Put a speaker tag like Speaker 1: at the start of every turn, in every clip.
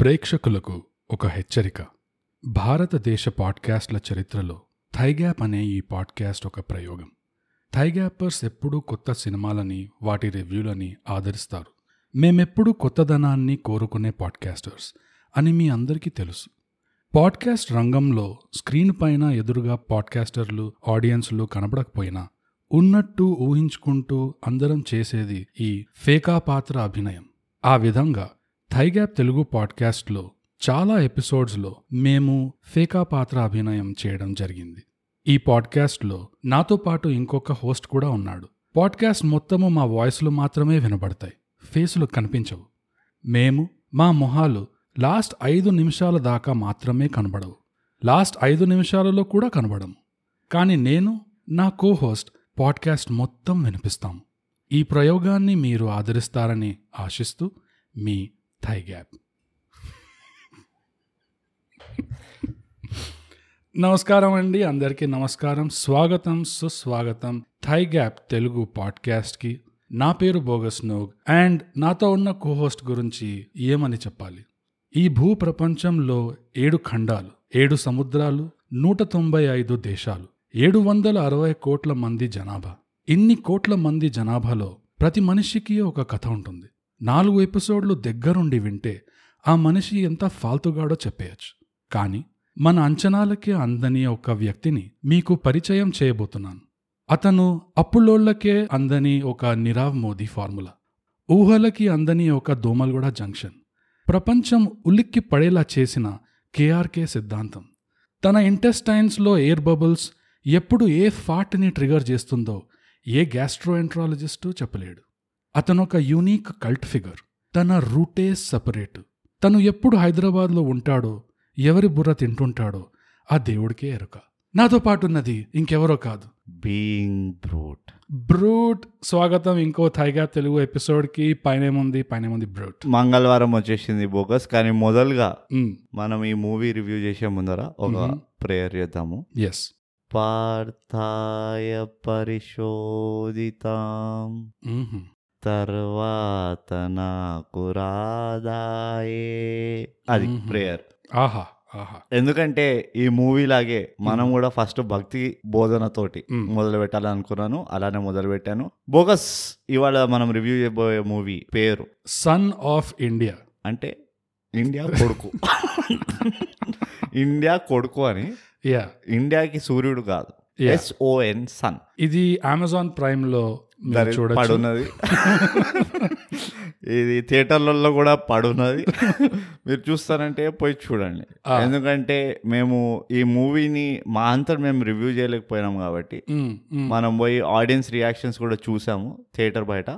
Speaker 1: ప్రేక్షకులకు ఒక హెచ్చరిక. భారతదేశ పాడ్కాస్ట్ల చరిత్రలో థైగ్యాప్ అనే ఈ పాడ్కాస్ట్ ఒక ప్రయోగం. థైగ్యాపర్స్ ఎప్పుడూ కొత్త సినిమాలని వాటి రివ్యూలని ఆదరిస్తారు. మేమెప్పుడూ కొత్తదనాన్ని కోరుకునే పాడ్కాస్టర్స్ అని మీ అందరికీ తెలుసు. పాడ్కాస్ట్ రంగంలో స్క్రీన్ పైన ఎదురుగా పాడ్కాస్టర్లు ఆడియన్స్లు కనబడకపోయినా ఉన్నట్టు ఊహించుకుంటూ అందరం చేసేది ఈ ఫేకా పాత్ర అభినయం. ఆ విధంగా థైగ్యాప్ తెలుగు పాడ్కాస్ట్లో చాలా ఎపిసోడ్స్లో మేము ఫేకా పాత్ర అభినయం చేయడం జరిగింది. ఈ పాడ్కాస్ట్లో నాతో పాటు ఇంకొక హోస్ట్ కూడా ఉన్నాడు. పాడ్కాస్ట్ మొత్తము మా వాయిస్లు మాత్రమే వినబడతాయి. ఫేసులు కనిపించవు. మేము మా మొహాలు లాస్ట్ ఐదు నిమిషాల దాకా మాత్రమే కనబడవు. లాస్ట్ ఐదు నిమిషాలలో కూడా కనబడము. కానీ నేను నా కో హోస్ట్ పాడ్కాస్ట్ మొత్తం వినిపిస్తాం ఈ ప్రయోగాన్ని మీరు ఆదరిస్తారని ఆశిస్తూ మీ థై గ్యాప్ నమస్కారం అండి అందరికీ నమస్కారం స్వాగతం సుస్వాగతం. థై గ్యాప్ తెలుగు పాడ్కాస్ట్కి నా పేరు బోగస్ నోగ్ అండ్ నాతో ఉన్న కోహోస్ట్ గురించి ఏమని చెప్పాలి? ఈ భూ ప్రపంచంలో ఏడు ఖండాలు ఏడు సముద్రాలు నూట తొంభై ఐదు దేశాలు ఏడు వందల అరవై కోట్ల మంది జనాభా. ఇన్ని కోట్ల మంది జనాభాలో ప్రతి మనిషికి ఒక కథ ఉంటుంది. నాలుగు ఎపిసోడ్లు దగ్గరుండి వింటే ఆ మనిషి ఎంత ఫాల్తుగాడో చెప్పేయచ్చు. కానీ మన అంచనాలకే అందని ఒక వ్యక్తిని మీకు పరిచయం చేయబోతున్నాను. అతను అప్పులోళ్ళకే అందని ఒక నిరావ్ మోదీ ఫార్ములా. ఊహలకి అందని ఒక దోమల్గూడ జంక్షన్. ప్రపంచం ఉలిక్కి పడేలా చేసిన కేఆర్కే సిద్ధాంతం. తన ఇంటెస్టైన్స్లో ఎయిర్ బబుల్స్ ఎప్పుడు ఏ ఫాట్ని ట్రిగర్ చేస్తుందో ఏ గ్యాస్ట్రోఎంట్రాలజిస్టు చెప్పలేడు. అతను ఒక యూనిక్ కల్ట్ ఫిగర్. తన రూటే సపరేటు. తను ఎప్పుడు హైదరాబాద్లో ఉంటాడో ఎవరి బుర్ర తింటుంటాడో ఆ దేవుడికే ఎరుక. నాతో పాటున్నది ఇంకెవరో కాదు.
Speaker 2: Being brute.
Speaker 1: బ్రూట్. స్వాగతం ఇంకో థైగా తెలుగు ఎపిసోడ్కి. పైనేముంది? పైనేముంది బ్రూట్.
Speaker 2: మంగళవారం వచ్చేసింది బోగస్ కానీ మొదలుగా మనం ఈ మూవీ రివ్యూ చేసే ముందర ఒక. ప్రేయర్ చేద్దాము.
Speaker 1: ఎస్
Speaker 2: పార్థాయ పరిశోధితాం. తర్వాత నాకు రాదాయే. అది. ప్రేయర్.
Speaker 1: ఆహా ఆహా.
Speaker 2: ఎందుకంటే ఈ మూవీ లాగే మనం కూడా ఫస్ట్ భక్తి బోధనతోటి. మొదలు పెట్టాలనుకున్నాను అలానే మొదలు పెట్టాను బోగస్ ఇవాళ మనం రివ్యూ చేయబోయే మూవీ పేరు?
Speaker 1: Son of India.
Speaker 2: అంటే ఇండియా కొడుకు. ఇండియా కొడుకు అని
Speaker 1: యా
Speaker 2: ఇండియాకి సూర్యుడు కాదు. ఎస్ఓఎన్ సన్
Speaker 1: ఇది అమెజాన్ ప్రైమ్లో
Speaker 2: పడున్నది. ఇది థియేటర్లలో కూడా పడున్నది. మీరు చూస్తారంటే పోయి చూడండి. ఎందుకంటే మేము ఈ మూవీని మా అంతా మేము రివ్యూ చేయలేకపోయినాం కాబట్టి మనం పోయి ఆడియన్స్ రియాక్షన్స్ కూడా చూసాము థియేటర్ బయట.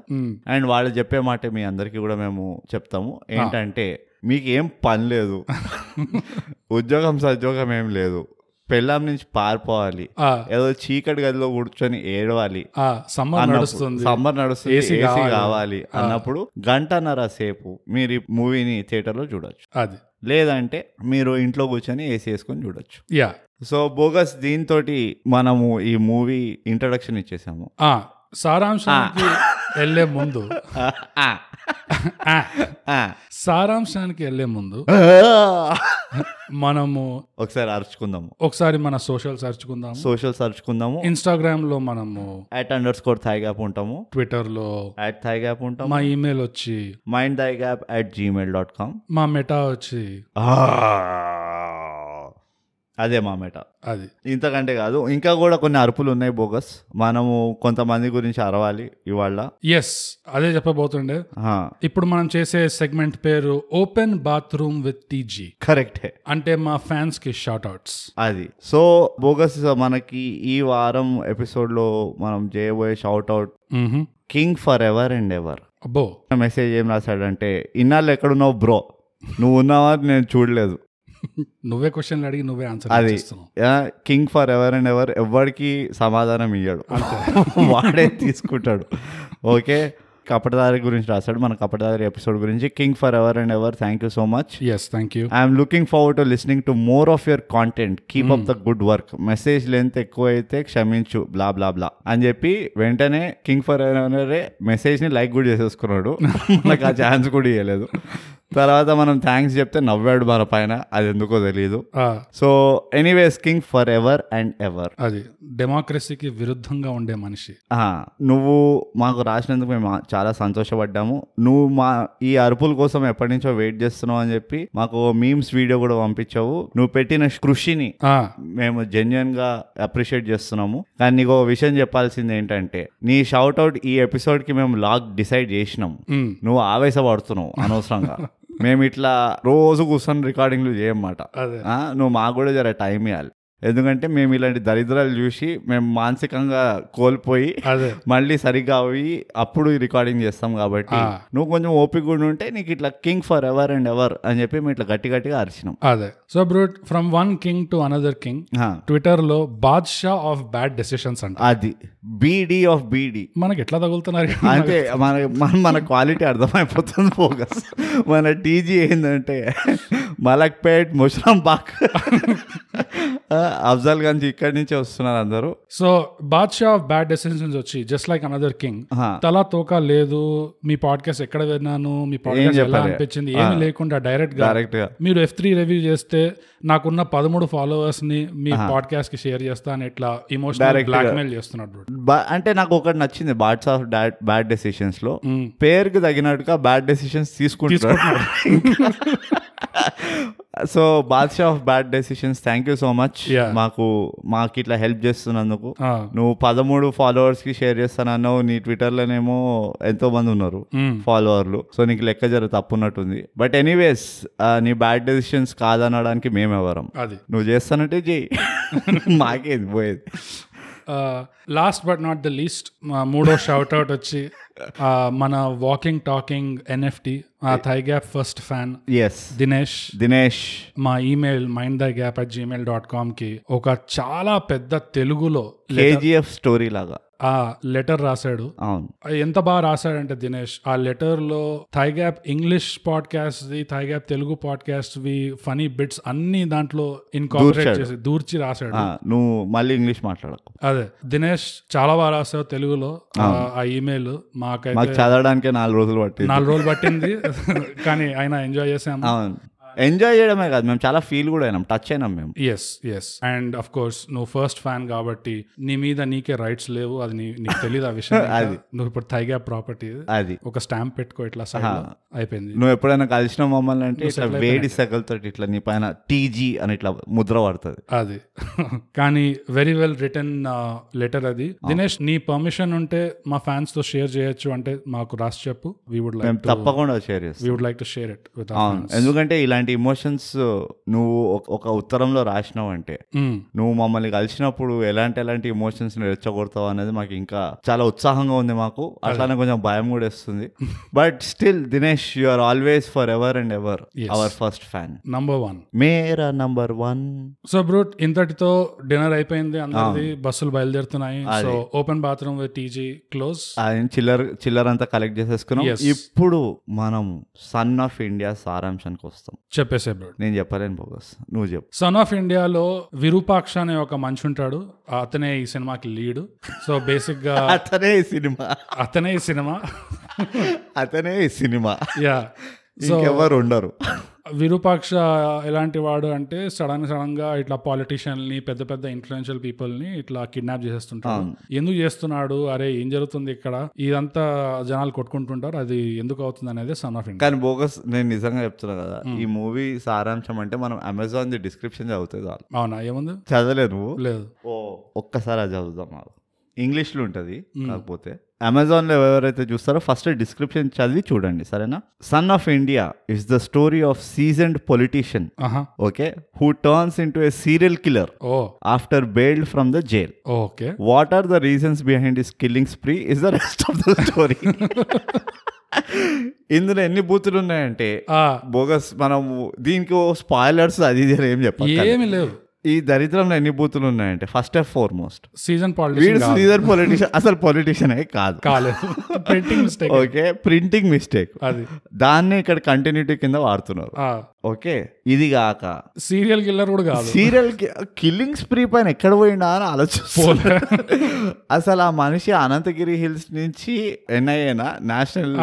Speaker 2: అండ్ వాళ్ళు చెప్పే మాట మీ అందరికీ కూడా మేము చెప్తాము. ఏంటంటే మీకు ఏం పని లేదు. ఉద్యోగం సద్యోగం ఏం లేదు. పెళ్ళాం నుంచి పారిపోవాలి. ఏదో చీకటి గదిలో కూర్చొని ఏడవాలి.
Speaker 1: సమ్మర్ నడుస్తుంది.
Speaker 2: సమ్మర్ నడుస్తుంది ఏసీ
Speaker 1: కావాలి.
Speaker 2: అన్నప్పుడు గంటన్నర సేపు మీరు ఈ మూవీని థియేటర్లో చూడొచ్చు.
Speaker 1: అది.
Speaker 2: లేదంటే మీరు ఇంట్లో కూర్చొని ఏసీ వేసుకొని చూడొచ్చు.
Speaker 1: యా.
Speaker 2: సో బోగస్ దీంతో మనము ఈ మూవీ ఇంట్రడక్షన్ ఇచ్చేసాము.
Speaker 1: ఆ, సారాంశానికి వెళ్ళే ముందు. ఆ, సారాంశానికి వెళ్ళే ముందు మనము
Speaker 2: ఒకసారి అరుచుకుందాము.
Speaker 1: ఒకసారి మన సోషల్స్ అరుచుకుందాము.
Speaker 2: సోషల్ అరుచుకుందాము.
Speaker 1: ఇన్స్టాగ్రామ్లో మనము
Speaker 2: at underscore thigh gap ఉంటాము.
Speaker 1: ట్విట్టర్లో
Speaker 2: అట్ థై గ్యాప్ ఉంటాము.
Speaker 1: మా ఈమెయిల్ వచ్చి
Speaker 2: mind thy gap at Gmail dot com
Speaker 1: మా మెటా వచ్చి
Speaker 2: అదే మా మెట.
Speaker 1: అది.
Speaker 2: ఇంతకంటే కాదు ఇంకా కూడా కొన్ని అరుపులు ఉన్నాయి బోగస్. మనము కొంతమంది గురించి అరవాలి ఇవాళ
Speaker 1: ఎస్ అదే చెప్పబోతుండే. ఇప్పుడు మనం చేసే సెగ్మెంట్ పేరు ఓపెన్ బాత్రూమ్ విత్ టీజీ
Speaker 2: కరెక్టే
Speaker 1: అంటే మా ఫ్యాన్స్కి షార్ట్ అవుట్స్
Speaker 2: అది. సో బోగస్ మనకి ఈ వారం ఎపిసోడ్లో మనం చేయబోయే shout out king forever and ever
Speaker 1: అబ్బో
Speaker 2: మెసేజ్ ఏం రాశాడంటే ఇన్నాళ్ళు ఎక్కడున్నావు బ్రో నువ్వు ఉన్నావా? నేను చూడలేదు.
Speaker 1: నువ్వే క్వశ్చన్లు అడిగి నువ్వే ఆన్సర్
Speaker 2: అది king for ever and ever ఎవరికి సమాధానం ఇయ్యాడు. వాడే తీసుకుంటాడు. ఓకే కపటదారి గురించి రాశాడు. మన కపటదారి ఎపిసోడ్ గురించి. King forever and ever thank you so much
Speaker 1: yes thank you
Speaker 2: I'm looking forward to listening to more of your content keep up the good work message length ఎక్కువ అయితే క్షమించు బ్లా బ్లా బ్లా అని చెప్పి వెంటనే king for ఎవరే మెసేజ్ని like కూడా చేసేసుకున్నాడు. నాకు ఆ ఛాన్స్ కూడా ఇవ్వలేదు తర్వాత మనం థ్యాంక్స్ చెప్తే నవ్వాడు మన పైన అది ఎందుకో తెలియదు so anyways king forever and ever
Speaker 1: అది డెమోక్రసీకి విరుద్ధంగా ఉండే మనిషి.
Speaker 2: నువ్వు మాకు రాసినందుకు మేము చాలా సంతోషపడ్డాము. నువ్వు మా ఈ అరుపుల కోసం ఎప్పటి నుంచో వెయిట్ చేస్తున్నావు అని చెప్పి మాకు మీమ్స్ వీడియో కూడా పంపించావు. నువ్వు పెట్టిన కృషిని మేము జెన్యున్గా అప్రిషియేట్ చేస్తున్నాము. కానీ నీకు ఒక విషయం చెప్పాల్సింది ఏంటంటే నీ షౌట్ అవుట్ ఈ ఎపిసోడ్కి మేము లాగ్ డిసైడ్ చేసినాం. నువ్వు ఆవేశపడుతున్నావు అనవసరంగా. మేము ఇట్లా రోజు కూర్చొని రికార్డింగ్లు చేయమాట.
Speaker 1: అదే.
Speaker 2: నువ్వు మాకు కూడా జర టైం ఇవ్వాలి ఎందుకంటే మేము ఇలాంటి దరిద్రాలు చూసి మేము మానసికంగా కోల్పోయి మళ్ళీ సరిగ్గా అవి అప్పుడు రికార్డింగ్ చేస్తాం కాబట్టి. నువ్వు కొంచెం ఓపిక కూడా ఉంటే నీకు ఇట్లా king for ever and ever అని చెప్పి మేము ఇట్లా గట్టి గట్టిగా అరిచినాం.
Speaker 1: అదే. So brute from one king to
Speaker 2: another
Speaker 1: king ట్విట్టర్లో బాద్షా ఆఫ్ బ్యాడ్ డెసిషన్స్ అంట.
Speaker 2: అది. బీడీ ఆఫ్ బీడీ
Speaker 1: మనకి ఎట్లా తగులుతున్నారు?
Speaker 2: అంటే మన మన మన క్వాలిటీ అర్థమైపోతుంది ఫోకస్ మన టీజీ ఏంటంటే మలక్పేట్ ముషరాంబాగ్ అఫ్జల్ గంజ్ ఇక్కడి నుంచి వస్తున్నారు అందరూ.
Speaker 1: So Badshah of bad decisions వచ్చి జస్ట్ లైక్ అనదర్ కింగ్ తలా తోక లేదు మీ పాడ్కాస్ట్ ఎక్కడ విన్నాను మీ పాడ్కాస్ట్ ఎలా. అనిపించింది ఏమి లేకుండా
Speaker 2: డైరెక్ట్గా డైరెక్ట్గా.
Speaker 1: మీరు ఎఫ్ త్రీ రివ్యూ చేస్తే నాకున్న పదమూడు ఫాలోవర్స్ని మీ పాడ్కాస్ట్కి షేర్ చేస్తా అని ఇట్లా ఇమోషనల్
Speaker 2: Direct గా.
Speaker 1: బ్లాక్ మెయిల్ చేస్తున్నాడు
Speaker 2: అంటే నాకు ఒకటి నచ్చింది బాడ్స్ ఆఫ్ బ్యాడ్
Speaker 1: డెసిషన్స్లో.
Speaker 2: పేరుకి తగినట్టుగా బ్యాడ్ డెసిషన్స్ తీసుకుంటున్నాడు. So Badshah of bad decisions thank you so
Speaker 1: much.
Speaker 2: మాకు మాకు ఇట్లా హెల్ప్ చేస్తున్నందుకు. నువ్వు పదమూడు ఫాలోవర్స్కి షేర్ చేస్తానన్నావు నీ ట్విట్టర్ లోనేమో ఎంతో మంది ఉన్నారు. ఫాలోవర్లు సో నీకు లెక్క జర తప్పున్నట్టుంది. బట్ ఎనీవేస్ నీ బ్యాడ్ డెసిషన్స్ కాదనడానికి మేమెవరం. నువ్వు చేస్తానంటే చెయ్యి. మాకేది పోయేది.
Speaker 1: Last but not the least మూడో షౌట్ అవుట్ వచ్చి మన walking talking NFT thy gap first fan
Speaker 2: yes
Speaker 1: Dinesh
Speaker 2: Dinesh
Speaker 1: మా email mind the gap at Gmail dot కామ్కి ఒక చాలా పెద్ద తెలుగులో
Speaker 2: కేజీఎఫ్ స్టోరీ లాగా.
Speaker 1: ఆ లెటర్ రాశాడు.
Speaker 2: అవును.
Speaker 1: ఎంత బాగా రాశాడంటే దినేష్ ఆ లెటర్లో thy gap English podcast the thy gap Telugu podcast we funny bits అన్ని దాంట్లో ఇన్కాపరేట్. చేసి దూర్చి రాశాడు.
Speaker 2: నువ్వు మళ్ళీ ఇంగ్లీష్ మాట్లాడకు.
Speaker 1: అదే. దినేష్ చాలా బాగా రాసావు తెలుగులో ఆ,
Speaker 2: మాకు
Speaker 1: మాకైతే
Speaker 2: చదవడానికే నాలుగు రోజులు పట్టింది.
Speaker 1: నాలుగు రోజులు పట్టింది. కానీ అయినా ఎంజాయ్ చేసాము
Speaker 2: ఎంజాయ్ చేయడమే కాదు మేము చాలా ఫీల్ కూడా అయినాం టచ్ అయినాం మేము.
Speaker 1: Yes yes and of course నువ్వు ఫస్ట్ ఫ్యాన్ కాబట్టి నీ మీద నీకే రైట్స్ లేవు అది నీకు తెలియదు ఆ విషయం.
Speaker 2: అది.
Speaker 1: నువ్వు ఇప్పుడు థైగా ప్రాపర్టీ
Speaker 2: అది.
Speaker 1: ఒక స్టాంప్ పెట్టుకో ఇట్లా అయిపోయింది.
Speaker 2: నువ్వు ఎప్పుడైనా కలిసిన మమ్మల్ని అంటే ఇట్లా వేడి సెగలతో ఇట్లా నీ పైన టీజీ అని ఇట్లా ముద్ర పడుతుంది.
Speaker 1: అది. కానీ వెరీ వెల్ రిటర్న్ లెటర్ అది. దినేష్ నీ పర్మిషన్ ఉంటే మా ఫ్యాన్స్తో షేర్ చేయొచ్చు అంటే మాకు రాసి చెప్పు. వీ వుడ్ లైక్
Speaker 2: తప్పకుండా
Speaker 1: share we would like to share it
Speaker 2: with ఎందుకంటే ఇలాంటి ఇమోషన్స్ నువ్వు ఒక- ఉత్తరంలో రాసినావు అంటే నువ్వు మమ్మల్ని కలిసినప్పుడు ఎలాంటి ఎలాంటి ఎమోషన్స్ రెచ్చగొడతావు అనేది మాకు ఇంకా చాలా ఉత్సాహంగా ఉంది మాకు. అట్లానే కొంచెం భయం కూడా వేస్తుంది. But still Dinesh you are always forever and
Speaker 1: ever.
Speaker 2: Our first fan
Speaker 1: number one
Speaker 2: Mera number one
Speaker 1: so brute ఇంతటితో డిన్నర్ అయిపోయింది అందరిది. బస్సులు బయలుదేరుతున్నాయి. So open bathroom with TG close
Speaker 2: ఆయన చిల్లర్ చిల్లర్ అంతా కలెక్ట్ చేసేసుకున్నాం. ఇప్పుడు మనం సన్ ఆఫ్ ఇండియా సారాంశానికి వస్తాం.
Speaker 1: చెప్పేసే బ్రూట్
Speaker 2: నేను చెప్పలేను బోగస్ నువ్వు చెప్పు.
Speaker 1: సన్ ఆఫ్ ఇండియాలో విరూపాక్ష అనే ఒక మనిషి ఉంటాడు. అతనే ఈ సినిమాకి లీడ్ సో బేసిక్గా
Speaker 2: అతనే ఈ సినిమా.
Speaker 1: అతనే ఈ సినిమా.
Speaker 2: అతనే ఈ సినిమా.
Speaker 1: యా
Speaker 2: ఇంకెవరు ఉండరు.
Speaker 1: విరూపాక్ష ఎలాంటి వాడు అంటే సడన్ సడన్గా ఇట్లా పాలిటీషియన్ని పెద్ద పెద్ద ఇన్ఫ్లుయెన్షియల్ పీపుల్ని ఇట్లా కిడ్నాప్ చేసేస్తుంటాడు. ఎందుకు చేస్తున్నాడు? అరే ఏం జరుగుతుంది ఇక్కడ? ఇదంతా జనాలు కొట్టుకుంటుంటారు. అది ఎందుకు అవుతుంది అనేది సన్ ఆఫ్ ఇండియా
Speaker 2: కానీ బోగస్ నేను నిజంగా చెప్తున్నా కదా ఈ మూవీ సారాంశం అంటే మనం అమెజాన్ ది డిస్క్రిప్షన్ చదివితే చాలు.
Speaker 1: అవునా? ఏముంది?
Speaker 2: చదవలే నువ్వు?
Speaker 1: లేదు.
Speaker 2: ఓ ఒక్కసారి అది చదువుదాం నాకు ఇంగ్లీష్లో ఉంటుంది కాకపోతే. అమెజాన్లో ఎవరైతే చూస్తారో ఫస్ట్ డిస్క్రిప్షన్ చదివి చూడండి సరేనా? Son of India is the story
Speaker 1: of
Speaker 2: seasoned politician okay who turns into a serial
Speaker 1: killer
Speaker 2: after bailed from the jail
Speaker 1: okay.
Speaker 2: What are the reasons behind his killing spree is the rest of the story ఇందులో ఎన్ని బూతులు ఉన్నాయంటే bogus మనం దీనికి spoilers అది ఏం చెప్పాలి
Speaker 1: ఏమి లేవు.
Speaker 2: ఈ దరిద్రంలో ఎన్ని బూతులు ఉన్నాయంటే first of foremost
Speaker 1: season
Speaker 2: వీడు సీజర్ పొలిటీషియన్ అసలు పొలిటీషియన్ కాదు.
Speaker 1: కాలేదు. Printing mistake
Speaker 2: okay printing mistake
Speaker 1: అది.
Speaker 2: దాన్ని ఇక్కడ కంటిన్యూటీ కింద వాడుతున్నారు. ఓకే ఇది కాక.
Speaker 1: సీరియల్ కిల్లర్ కూడా కాదు.
Speaker 2: సీరియల్ కిల్లింగ్ స్ప్రీ పైన ఎక్కడ పోయిందా అని ఆలోచిస్తున్నా అసలు ఆ మనిషి అనంతగిరి హిల్స్ నుంచి ఎన్ఐఏనా నేషనల్.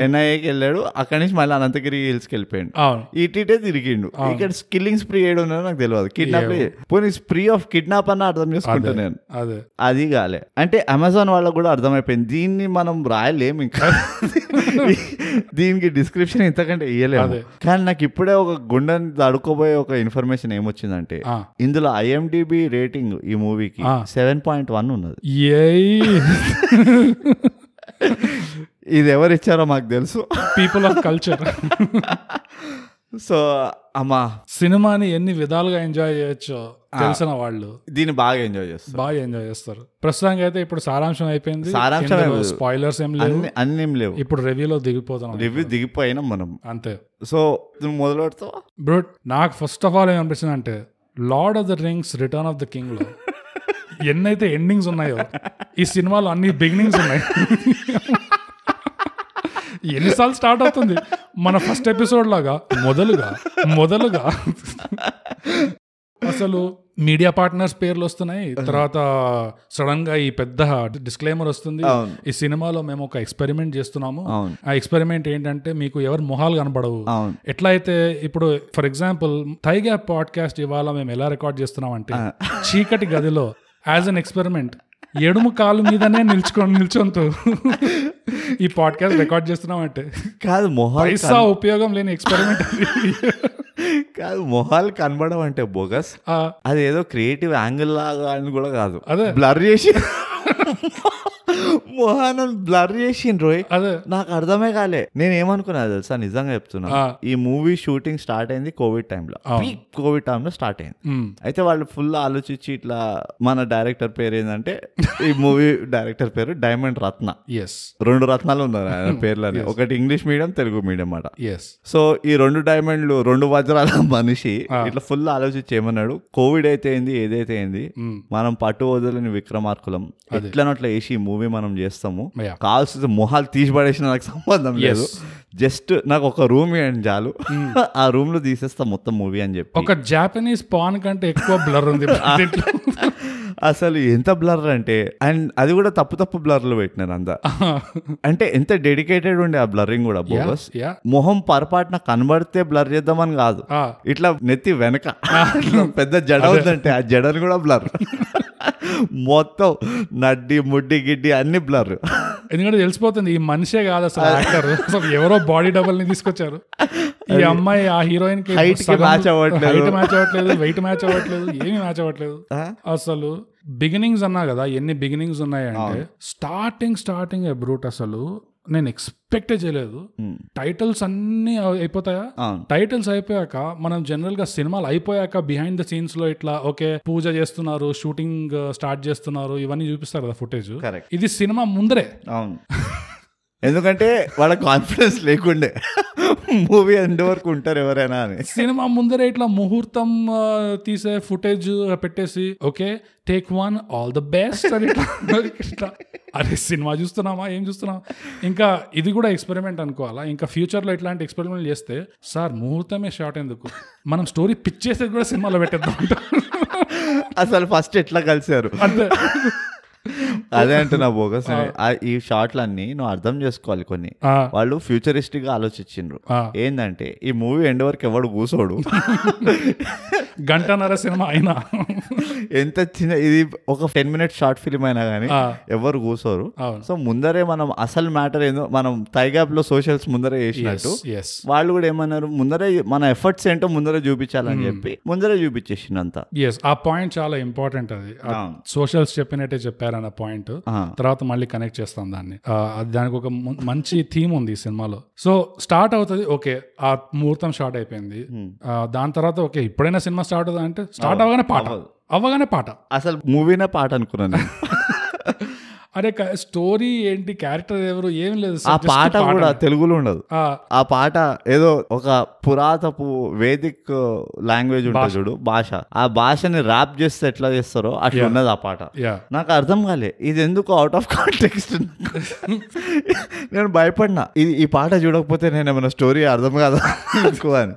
Speaker 2: ఎన్ఐఏకి వెళ్ళాడు అక్కడి నుంచి మళ్ళీ అనంతగిరి హిల్స్కి వెళ్ళిపోయాడు ఇటీటే తిరిగిండు. ఇక్కడ కిల్లింగ్ స్ప్రీ ఏడు ఉన్నదో నాకు తెలియదు కిడ్నాప్ పోనీ స్ప్రీ ఆఫ్ కిడ్నాప్ అన్న అర్థం చేసుకుంటా నేను.
Speaker 1: అదే.
Speaker 2: అది కాలే. అంటే అమెజాన్ వాళ్ళకు కూడా అర్థమైపోయింది. దీన్ని మనం రాయలేం ఇంకా. దీనికి డిస్క్రిప్షన్ ఇంతకంటే ఇయ్యలేము.
Speaker 1: అదే.
Speaker 2: కానీ నాకు ఇప్పుడే ఒక గుండెని తడుకోబోయే ఒక ఇన్ఫర్మేషన్ ఏమొచ్చిందంటే. ఇందులో ఐఎండిబి రేటింగ్ ఈ మూవీకి. సెవెన్ పాయింట్ వన్ ఉన్నది. ఇది ఎవరు ఇచ్చారో మాకు తెలుసు.
Speaker 1: పీపుల్ ఆఫ్ కల్చర్
Speaker 2: సో అమ్మా.
Speaker 1: సినిమాని ఎన్ని విధాలుగా ఎంజాయ్ చేయొచ్చో తెలిసిన వాళ్ళు
Speaker 2: దీన్ని బాగా ఎంజాయ్ చేస్తారు.
Speaker 1: బాగా ఎంజాయ్ చేస్తారు. ప్రస్తుతానికి అయితే ఇప్పుడు సారాంశం అయిపోయింది.
Speaker 2: సారాంశం.
Speaker 1: స్పాయిలర్స్ ఏం లేవు.
Speaker 2: అన్ని ఏం లేవు.
Speaker 1: ఇప్పుడు రివ్యూలో దిగిపోతాం
Speaker 2: రివ్యూ దిగిపోయినా మనం.
Speaker 1: అంతే.
Speaker 2: సో మొదలు పెడతావా?
Speaker 1: బ్రూట్ నాకు ఫస్ట్ ఆఫ్ ఆల్ ఏమనిపిస్తుంది అంటే Lord of the Rings Return of the కింగ్లో ఎన్నైతే ఎండింగ్స్ ఉన్నాయో ఈ సినిమాలో అన్ని బిగినింగ్స్ ఉన్నాయి. ఎన్నిసార్లు స్టార్ట్ అవుతుంది? మన ఫస్ట్ ఎపిసోడ్ లాగా మొదలుగా మొదలుగా. అసలు మీడియా పార్ట్నర్స్ పేర్లు వస్తున్నాయి. తర్వాత సడన్గా ఈ పెద్ద డిస్క్లైమర్ వస్తుంది. ఈ సినిమాలో మేము ఒక ఎక్స్పెరిమెంట్ చేస్తున్నాము. ఆ ఎక్స్పెరిమెంట్ ఏంటంటే మీకు ఎవరు మొహాలు కనబడవు. ఎట్లా అయితే ఇప్పుడు ఫర్ ఎగ్జాంపుల్ థైగా పాడ్కాస్ట్ ఇవాళ మేము ఎలా రికార్డ్ చేస్తున్నాం అంటే చీకటి గదిలో యాజ్ అన్ ఎక్స్పెరిమెంట్ ఎడుము కాలు మీదనే నిల్చుకొని నిల్చొంతూ. ఈ పాడ్కాస్ట్ రికార్డ్ చేస్తున్నాం అంటే.
Speaker 2: కాదు మొహాలు
Speaker 1: పైసా ఉపయోగం లేని ఎక్స్పెరిమెంట్
Speaker 2: కాదు మొహాలు కనబడడం అంటే బోగస్. అది ఏదో క్రియేటివ్ యాంగిల్ లాగా అని కూడా కాదు.
Speaker 1: అదే.
Speaker 2: బ్లర్ చేసి మొహాలను బ్లర్ చేసిండ్రు నాకు అర్థమే కాలే. నేను ఏమనుకున్నా తెలుసా? నిజంగా చెప్తున్నా. ఈ మూవీ షూటింగ్ స్టార్ట్ అయింది కోవిడ్ టైంలో. కోవిడ్ టైంలో స్టార్ట్ అయింది. అయితే వాళ్ళు ఫుల్ ఆలోచించి ఇట్లా మన డైరెక్టర్ పేరు ఏంటంటే ఈ మూవీ డైరెక్టర్ పేరు డైమండ్ రత్న.
Speaker 1: ఎస్
Speaker 2: రెండు రత్నాలు ఉన్నారు ఆయన పేర్లని. ఒకటి ఇంగ్లీష్ మీడియం తెలుగు మీడియం అన్నమాట
Speaker 1: ఎస్
Speaker 2: సో ఈ రెండు డైమండ్లు రెండు వజ్రాల మనిషి ఇట్లా ఫుల్ ఆలోచించి ఏమన్నాడు కోవిడ్ అయితే ఏంది ఏదైతే ఏంది
Speaker 1: మ్,
Speaker 2: మనం పట్టు వదలని విక్రమార్కులం. ఎట్లనట్లా వేసి ఈ మూవీ మనం చేస్తాము. కావాల్సిన మొహాలు తీసి పడేసిన నాకు సంబంధం లేదు. జస్ట్ నాకు ఒక రూమ్ ఇవ్వండి చాలు. ఆ రూమ్లో తీసేస్తా మొత్తం మూవీ అని చెప్పి.
Speaker 1: ఒక జాపనీస్ పాన్ కంటే ఎక్కువ బ్లర్ ఉంది.
Speaker 2: అసలు ఎంత బ్లర్ అంటే అండ్ అది కూడా తప్పు తప్పు బ్లర్లు పెట్టినారు అంతా. అంటే ఎంత డెడికేటెడ్ ఉండే ఆ బ్లరింగ్ కూడా బోగస్ మొహం పొరపాటున కనబడితే బ్లర్ చేద్దామని కాదు. ఇట్లా నెత్తి వెనక. పెద్ద జడ ఉందంటే ఆ జడని కూడా బ్లర్ మొత్తం నడ్డి ముడ్డి గిడ్డి అన్ని బ్లర్.
Speaker 1: ఎందుకంటే తెలిసిపోతుంది ఈ మనిషే కాదు అసలు యాక్టర్ అసలు ఎవరో బాడీ డబుల్ని తీసుకొచ్చారు. ఈ అమ్మాయి ఆ
Speaker 2: హీరోయిన్కి match అవ్వట్లేదు.
Speaker 1: హైట్ మ్యాచ్ అవ్వట్లేదు వెయిట్ మ్యాచ్ అవ్వట్లేదు ఏమి మ్యాచ్ అవ్వట్లేదు. అసలు బిగినింగ్స్ అన్నా కదా ఎన్ని బిగినింగ్స్ ఉన్నాయంటే స్టార్టింగ్ స్టార్టింగ్ బ్రూట్ అసలు. నేను ఎక్స్పెక్టే చేయలేదు. టైటిల్స్ అన్ని అయిపోతాయా? టైటిల్స్ అయిపోయాక మనం జనరల్గా సినిమాలు అయిపోయాక బిహైండ్ ద సీన్స్లో ఇట్లా ఓకే పూజ చేస్తున్నారు షూటింగ్ స్టార్ట్ చేస్తున్నారు ఇవన్నీ చూపిస్తారు కదా ఫుటేజ్ ఇది సినిమా ముందరే.
Speaker 2: అవును. ఎందుకంటే వాళ్ళ కాన్ఫిడెన్స్ లేకుండే. మూవీ ఎండ్ వరకు ఉంటారు ఎవరైనా అని.
Speaker 1: సినిమా ముందరే ఇట్లా ముహూర్తం తీసే ఫుటేజ్ పెట్టేసి okay take one all the best అని ఇట్లా అరే సినిమా చూస్తున్నామా ఏం చూస్తున్నాం ఇంకా ఇది కూడా ఎక్స్పెరిమెంట్ అనుకోవాలా? ఇంకా ఫ్యూచర్లో ఇట్లాంటి ఎక్స్పెరిమెంట్ చేస్తే సార్ ముహూర్తమే షార్ట్ ఎందుకు? మనం స్టోరీ పిచ్ చేసేది కూడా సినిమాలో పెట్టేద్దాం
Speaker 2: అసలు ఫస్ట్ ఎట్లా కలిసారు
Speaker 1: అంతే.
Speaker 2: అదే అంటున్నా బోగస్. ఈ షార్ట్లన్నీ నువ్వు అర్థం చేసుకోవాలి కొన్ని. వాళ్ళు ఫ్యూచరిస్టిక్గా ఆలోచించిండ్రు. ఏంటంటే ఈ మూవీ ఎండ్ వరకు ఎవడు కూసోడు?
Speaker 1: గంటన్నర సినిమా అయినా.
Speaker 2: ఎంత చిన్న ఇది ఒక టెన్ మినిట్ షార్ట్ ఫిల్మ్ అయినా కానీ ఎవరు కూసోరు.
Speaker 1: అవును.
Speaker 2: సో ముందరే మనం అసలు మ్యాటర్ ఏందో మనం టైగాప్లో సోషల్స్ ముందరే చేసినట్టు వాళ్ళు కూడా ఏమన్నారు ముందరే మన ఎఫర్ట్స్ ఏంటో ముందరే చూపించాలని చెప్పి ముందరే చూపించేసిందంత.
Speaker 1: ఎస్ ఆ పాయింట్ చాలా ఇంపార్టెంట్ అది. సోషల్స్ చెప్పినట్టే చెప్పారన్న పాయింట్ తర్వాత మళ్ళీ కనెక్ట్ చేస్తాం దాన్ని. దానికి ఒక మంచి థీమ్ ఉంది ఈ సినిమాలో. సో స్టార్ట్ అవుతుంది ఓకే ఆ ముహూర్తం స్టార్ట్ అయిపోయింది. ఆ, దాని తర్వాత ఓకే ఇప్పుడైనా సినిమా స్టార్ట్ అవుతుంది అంటే స్టార్ట్ అవ్వగానే పాట. అవ్వగానే పాట
Speaker 2: అసలు మూవీనే పాట అనుకున్నాను నేను.
Speaker 1: అరే స్టోరీ ఏంటి క్యారెక్టర్ ఎవరు ఏం లేదు
Speaker 2: ఆ పాట కూడా తెలుగులో ఉండదు.
Speaker 1: ఆ,
Speaker 2: పాట ఏదో ఒక పురాతపు వేదిక్ లాంగ్వేజ్ ఉంటుంది చూడు భాష. ఆ భాషని ర్యాప్ చేస్తే ఎట్లా చేస్తారో అట్లా ఉన్నది ఆ పాట. నాకు అర్థం కాలే. ఇది ఎందుకు అవుట్ ఆఫ్ కాంటెక్స్ట్ నేను భయపడినా. ఇది ఈ పాట చూడకపోతే నేను ఏమైనా స్టోరీ అర్థం కాదా? అని.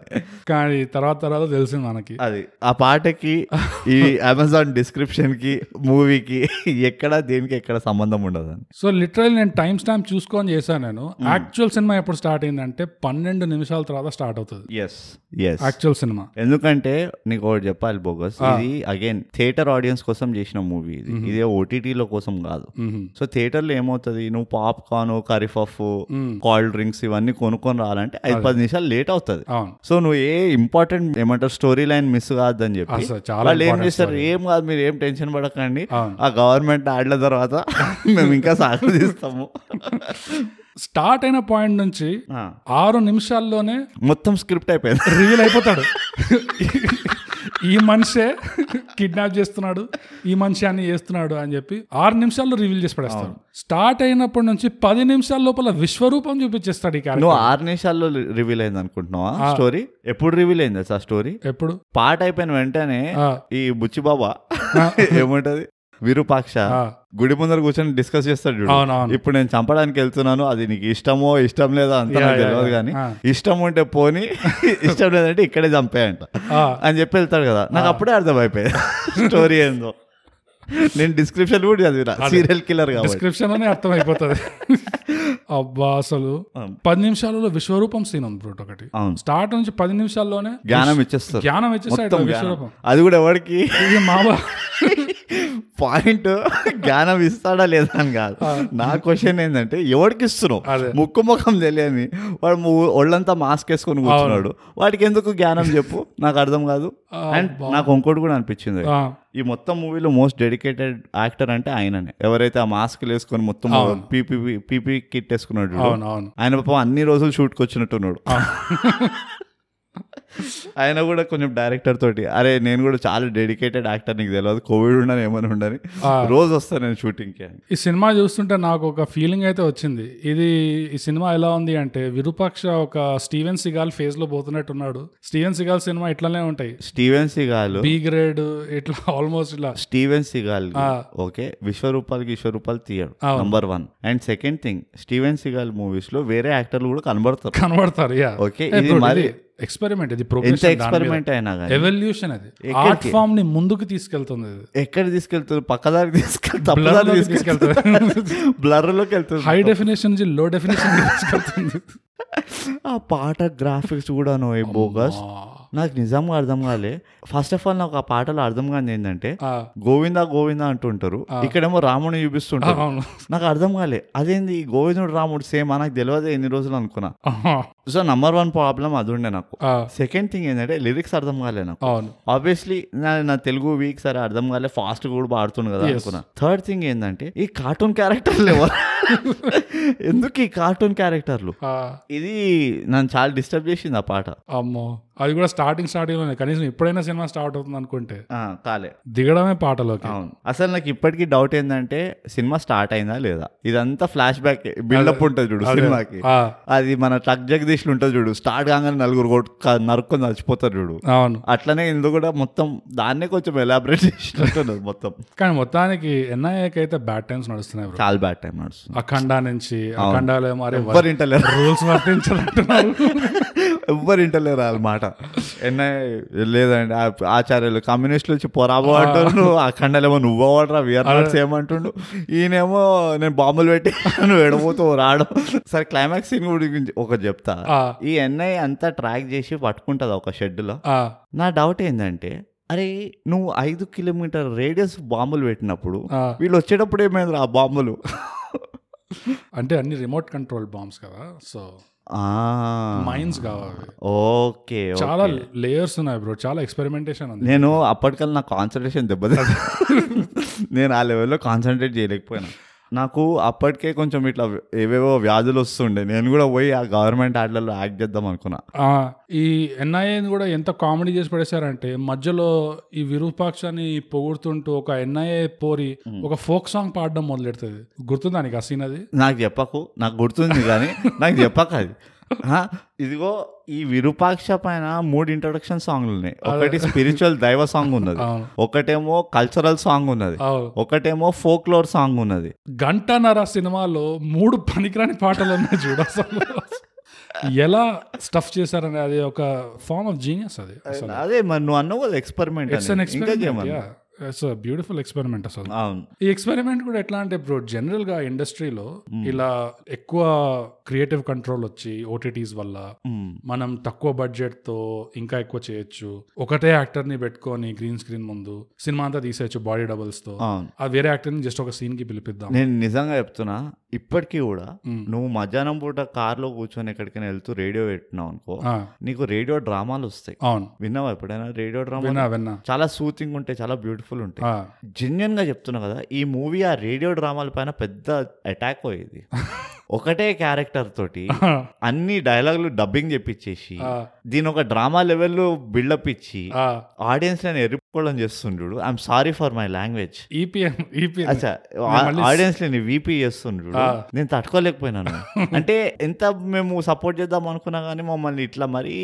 Speaker 1: కానీ తర్వాత తర్వాత తెలిసింది మనకి.
Speaker 2: అది. ఆ పాటకి ఈ అమెజాన్ డిస్క్రిప్షన్కి మూవీకి ఎక్కడ దేనికి ఎక్కడ సంబంధం ఉండదు అని.
Speaker 1: సో లిటరల్ నేను టైం స్టాంప్ చూసుకొని చేశాను నేను. యాక్చువల్ సినిమా ఎప్పుడు స్టార్ట్ అయిందంటే పన్నెండు నిమిషాల తర్వాత స్టార్ట్ అవుతుంది.
Speaker 2: ఎస్ ఎస్
Speaker 1: యాక్చువల్ సినిమా
Speaker 2: ఎందుకంటే నీకు ఒకటి చెప్పాలి బోగస్ ఇది అగైన్ థియేటర్ ఆడియన్స్ కోసం చేసిన మూవీ ఇది. ఇది ఓటీటీలో కోసం కాదు. సో థియేటర్లో ఏమవుతుంది? నువ్వు పాప్కార్న్ కరిఫఫ్ కోల్డ్ డ్రింక్స్ ఇవన్నీ కొనుక్కొని రావాలంటే ఐదు పది నిమిషాలు లేట్ అవుతుంది. సో నువ్వు ఏ ఇంపార్టెంట్ ఏమంటారు స్టోరీ లైన్ మిస్ కాదని చెప్పి వాళ్ళు ఏం చేస్తారు? ఏం కాదు మీరు ఏం టెన్షన్ పడకండి. ఆ గవర్నమెంట్ ఆడల తర్వాత మేము ఇంకా సాగదీస్తాము.
Speaker 1: స్టార్ట్ అయిన పాయింట్ నుంచి ఆరు నిమిషాల్లోనే
Speaker 2: మొత్తం స్క్రిప్ట్ అయిపోయింది.
Speaker 1: రివీల్ అయిపోతాడు. ఈ మనిషే కిడ్నాప్ చేస్తున్నాడు ఈ మనిషి అన్ని చేస్తున్నాడు అని చెప్పి ఆరు నిమిషాల్లో రివీల్ చేసి పడేస్తాడు. స్టార్ట్ అయినప్పటి నుంచి పది నిమిషాల లోపల విశ్వరూపం చూపించేస్తాడు ఈ క్యారెక్టర్.
Speaker 2: నువ్వు ఆరు నిమిషాల్లో రివీల్ అయింది అనుకుంటున్నావా? స్టోరీ? ఎప్పుడు రివీల్ అయింది ఆ స్టోరీ?
Speaker 1: ఎప్పుడు?
Speaker 2: పాట అయిపోయిన వెంటనే ఈ బుచ్చిబాబా ఏముంటది? విరూపాక్ష గుడి ముందర కూర్చొని డిస్కస్ చేస్తాడు చూడు. ఇప్పుడు నేను చంపడానికి వెళ్తున్నాను అది నీకు ఇష్టమో ఇష్టం లేదా అంత నాకు తెలియదు. కానీ. ఇష్టం ఉంటే పోని ఇష్టం లేదంటే ఇక్కడే చంపేయంట. అని చెప్పి వెళ్తాడు కదా. నాకు అప్పుడే అర్థమైపోయింది. స్టోరీ ఏందో. నేను డిస్క్రిప్షన్ కూడా చదివిన. సీరియల్ కిల్లర్
Speaker 1: డిస్క్రిప్షన్లోనే అర్థమైపోతుంది. అబ్బా అసలు పది నిమిషాలలో విశ్వరూపం సీన్ ఉంది బ్రూట్ ఒకటి.
Speaker 2: అవును.
Speaker 1: స్టార్ట్ నుంచి పది నిమిషాల్లోనే
Speaker 2: జ్ఞానం ఇచ్చేస్తారు.
Speaker 1: జ్ఞానం
Speaker 2: జ్ఞానం.
Speaker 1: విశ్వరూపం.
Speaker 2: అది కూడా ఎవరికి?
Speaker 1: ఇది మావా
Speaker 2: పాయింట్ జ్ఞానం ఇస్తాడా లేదా అని కాదు. నా క్వశ్చన్ ఏంటంటే ఎవరికి ఇస్తున్నావు. ముక్కు ముఖం తెలియని వాడు ఒళ్ళంతా మాస్క్ వేసుకొని కూర్చున్నాడు. వాడికి ఎందుకు జ్ఞానం చెప్పు? నాకు అర్థం కాదు. అండ్ నాకు ఇంకోటి కూడా అనిపించింది. ఈ మొత్తం మూవీలో మోస్ట్ డెడికేటెడ్ యాక్టర్ అంటే ఆయననే. ఎవరైతే ఆ మాస్క్ వేసుకొని మొత్తం పీపీ పీపీ కిట్ వేసుకున్నాడు ఆయన పాపం అన్ని రోజులు షూట్కి వచ్చినట్టున్నాడు. ఆయన కూడా కొంచెం డైరెక్టర్ తోటి అరే నేను కూడా చాలా డెడికేటెడ్ యాక్టర్ నీకు తెలియదు కోవిడ్ ఉండని ఏమైనా ఉండని. రోజు వస్తాను నేను షూటింగ్కి అని
Speaker 1: ఈ సినిమా చూస్తుంటే నాకు ఒక ఫీలింగ్ అయితే వచ్చింది. ఇది ఈ సినిమా ఎలా ఉంది అంటే విరూపాక్ష ఒక స్టీవెన్ సిగాల్ ఫేజ్లో పోతున్నట్టున్నాడు. స్టీవెన్ సిగాల్ సినిమా ఇట్లానే ఉంటాయి.
Speaker 2: స్టీవెన్ సిగాల్
Speaker 1: బి గ్రేడ్ ఇట్లా ఆల్మోస్ట్ ఇట్లా.
Speaker 2: Steven
Speaker 1: Seagal.
Speaker 2: ఓకే విశ్వరూపాలకి విశ్వరూపాలు తీయడు. Number one and second thing Steven Seagal మూవీస్లో వేరే యాక్టర్లు కూడా కనబడతారు.
Speaker 1: కనబడతారు యా
Speaker 2: ఓకే ఇది మరి
Speaker 1: ఎక్స్పెరిమెంట్ ఇది
Speaker 2: ఎంత ఎక్స్పెరిమెంట్ అయినా కానీ
Speaker 1: ఎవల్యూషన్ అది? ఆర్ట్ ఫామ్ని ముందుకు తీసుకెళ్తుంది
Speaker 2: ఎక్కడ తీసుకెళ్తారు పక్కదారి తీసుకెళ్తారు
Speaker 1: తీసుకెళ్తుంది
Speaker 2: బ్లర్ లోకి వెళ్తుంది.
Speaker 1: హై డెఫినేషన్ నుంచి లో డెఫినేషన్ తీసుకెళ్తుంది.
Speaker 2: ఆ పాట గ్రాఫిక్స్ కూడా నువ్వు బోగస్ నాకు నిజంగా అర్థం కాలే. ఫస్ట్ ఆఫ్ ఆల్ నాకు ఆ పాటలో అర్థం కాని ఏంటంటే గోవిందా గోవిందా అంటుంటారు. ఇక్కడేమో రాముని చూపిస్తుంటారు. నాకు అర్థం కాలే. అదేంది గోవిందుడు రాముడు సేమ్ నాకు తెలియదు ఎన్ని రోజులు అనుకున్నా. సో నంబర్ వన్ ప్రాబ్లం అది ఉండే నాకు సెకండ్ థింగ్ ఏంటంటే లిరిక్స్ అర్థం కాలే నాకు. ఆబ్వియస్లీ నా తెలుగు వీక్ సరే అర్థం కాలే ఫాస్ట్ కూడా పాడుతుంది కదా. అనుకున్నా. థర్డ్ థింగ్ ఏంటంటే ఈ కార్టూన్ క్యారెక్టర్లు ఎవరు ఎందుకు ఈ కార్టూన్ క్యారెక్టర్లు ఇది నన్ను చాలా డిస్టర్బ్ చేసింది ఆ పాట.
Speaker 1: అమ్మో. అది కూడా స్టార్టింగ్ స్టార్టింగ్లోనే. కనీసం ఎప్పుడైనా సినిమా స్టార్ట్ అవుతుంది అనుకుంటే.
Speaker 2: ఆ, కాలే.
Speaker 1: దిగడమే పాటలోకి.
Speaker 2: అవును. అసలు నాకు ఇప్పటికీ డౌట్ ఏంటంటే సినిమా స్టార్ట్ అయిందా లేదా? ఇదంతా ఫ్లాష్ బ్యాక్ బిల్డప్ ఉంటుంది చూడు సినిమాకి. అది మన ట్రక్ జగదీష్లు ఉంటుంది చూడు. స్టార్ట్ కాగానే నలుగురు కొట్టు- నరుక్కొని చచ్చిపోతారు చూడు.
Speaker 1: అవును.
Speaker 2: అట్లనే ఇందులో కూడా మొత్తం దాన్నే కొంచెం ఎలాబరేట్ చేసినట్టు మొత్తం.
Speaker 1: కానీ మొత్తానికి ఎన్ఐఏకి అయితే బ్యాడ్ టైమ్స్ నడుస్తున్నాయి
Speaker 2: చాలా బ్యాడ్ టైం నడుస్తుంది.
Speaker 1: అఖండ నుంచి అఖండాలో ఏమో
Speaker 2: ఎవ్వరు ఇంటలేరు.
Speaker 1: రూల్స్ వర్తించాలంటున్నారు
Speaker 2: ఎవ్వరు ఇంటలేరు వాళ్ళ మాట. ఎన్ఐ లేదండి ఆచార్యులు కమ్యూనిస్టులు వచ్చి పొరాబో నువ్వు అఖండలేమో నువ్వు అవ్వడరా విఆర్ఆర్స్ ఏమంటుండు ఈయనేమో నేను బాంబులు పెట్టి నువ్వు ఎడబోతూ రావడం. సరే క్లైమాక్స్ సీన్ గురించి ఒకటి చెప్తా. ఈ ఎన్ఐ అంతా ట్రాక్ చేసి పట్టుకుంటుంది ఒక షెడ్లో నా డౌట్ ఏంటంటే అరే నువ్వు ఐదు కిలోమీటర్ రేడియస్ బాంబులు పెట్టినప్పుడు. వీళ్ళు వచ్చేటప్పుడు ఏమైంది ఆ బాంబులు?
Speaker 1: అంటే అన్ని రిమోట్ కంట్రోల్ బాంబ్స్ కదా సో మైన్స్ కావాలి.
Speaker 2: ఓకే
Speaker 1: చాలా లేయర్స్ ఉన్నాయి బ్రో చాలా ఎక్స్పెరిమెంటేషన్ ఉంది.
Speaker 2: నేను అప్పటికల్లా నా కాన్సన్ట్రేషన్ దెబ్బతి నేను ఆ లెవెల్లో కాన్సన్ట్రేట్ చేయలేకపోయినా. నాకు అప్పటికే కొంచెం ఇట్లా ఏవేవో వ్యాధులు వస్తుండే. నేను కూడా పోయి ఆ గవర్నమెంట్ ఆటలలో యాక్ట్ చేద్దాం అనుకున్నా.
Speaker 1: ఈ ఎన్ఐఏ కూడా ఎంత కామెడీ చేసి పడేశారంటే మధ్యలో ఈ విరూపాక్షని పొగుడుతుంటూ ఒక ఎన్ఐఏ పోరి ఒక ఫోక్ సాంగ్ పాడడం మొదలెడుతుంది. గుర్తుందా నీకు ఆ సీన్ అది?
Speaker 2: నాకు చెప్పకు. నాకు గుర్తుంది కానీ నాకు చెప్పక అది. ఇదిగో ఈ విరూపాక్ష పైన మూడు ఇంట్రొడక్షన్ సాంగ్లు ఉన్నాయి. ఒకటి స్పిరిచువల్ దైవ సాంగ్ ఉన్నది. ఒకటేమో కల్చరల్ సాంగ్ ఉన్నది. ఒకటేమో ఫోక్లోర్ సాంగ్ ఉన్నది.
Speaker 1: గంటన్నర సినిమాలో మూడు పనికిరాని పాటలు ఉన్నాయి చూడ అసలు. ఎలా స్టఫ్ చేశారని అది ఒక ఫార్మ్ ఆఫ్ జీనియస్ అది
Speaker 2: అదే మరి నువ్వు అన్నావు కదా
Speaker 1: experiment
Speaker 2: experiment
Speaker 1: it's beautiful experiment అసలు ఈ ఎక్స్పెరిమెంట్ కూడా ఎట్లా అంటే ఇప్పుడు జనరల్గా ఇండస్ట్రీలో ఇలా ఎక్కువ క్రియేటివ్ కంట్రోల్ వచ్చి ఓటీటీస్ వల్ల. మనం తక్కువ బడ్జెట్తో ఇంకా ఎక్కువ చేయొచ్చు. ఒకటే యాక్టర్ని పెట్టుకొని గ్రీన్ స్క్రీన్ ముందు సినిమా అంతా తీసేయచ్చు బాడీ
Speaker 2: డబుల్స్తో.
Speaker 1: ఆ వేరే యాక్టర్ని జస్ట్ ఒక సీన్కి పిలిపిద్దాం.
Speaker 2: నేను నిజంగా చెప్తున్నా ఇప్పటికీ కూడా. నువ్వు మధ్యాహ్నం పూట కార్లో కూర్చొని ఎక్కడికైనా వెళ్తూ రేడియో పెట్టినావు అనుకో నీకు రేడియో డ్రామాలు వస్తాయి.
Speaker 1: అవును.
Speaker 2: విన్నావా ఎప్పుడైనా రేడియో డ్రామా
Speaker 1: విన్నా
Speaker 2: చాలా సూతింగ్ ఉంటాయి చాలా బ్యూటిఫుల్ ఉంటాయి. జెన్యున్గా చెప్తున్నా కదా ఈ మూవీ ఆ రేడియో డ్రామాల పైన పెద్ద అటాక్ అయ్యేది. ఒకటే క్యారెక్టర్ తోటి అన్ని డైలాగులు డబ్బింగ్ చెప్పించేసి దీని ఒక డ్రామా లెవెల్లో బిల్డప్ ఇచ్చి ఆడియన్స్ నేను ఎరుపుకోవడం చేస్తుండ్రు I'm sorry for my language
Speaker 1: EPM EPM
Speaker 2: అచ్చా
Speaker 1: మళ్ళీ-
Speaker 2: ఆడియన్స్ నేను వీపీ చేస్తుండ్రు
Speaker 1: ఆ.
Speaker 2: నేను తట్టుకోలేకపోయినాను. అంటే ఎంత మేము సపోర్ట్ చేద్దాం అనుకున్నా కానీ మమ్మల్ని ఇట్లా మరీ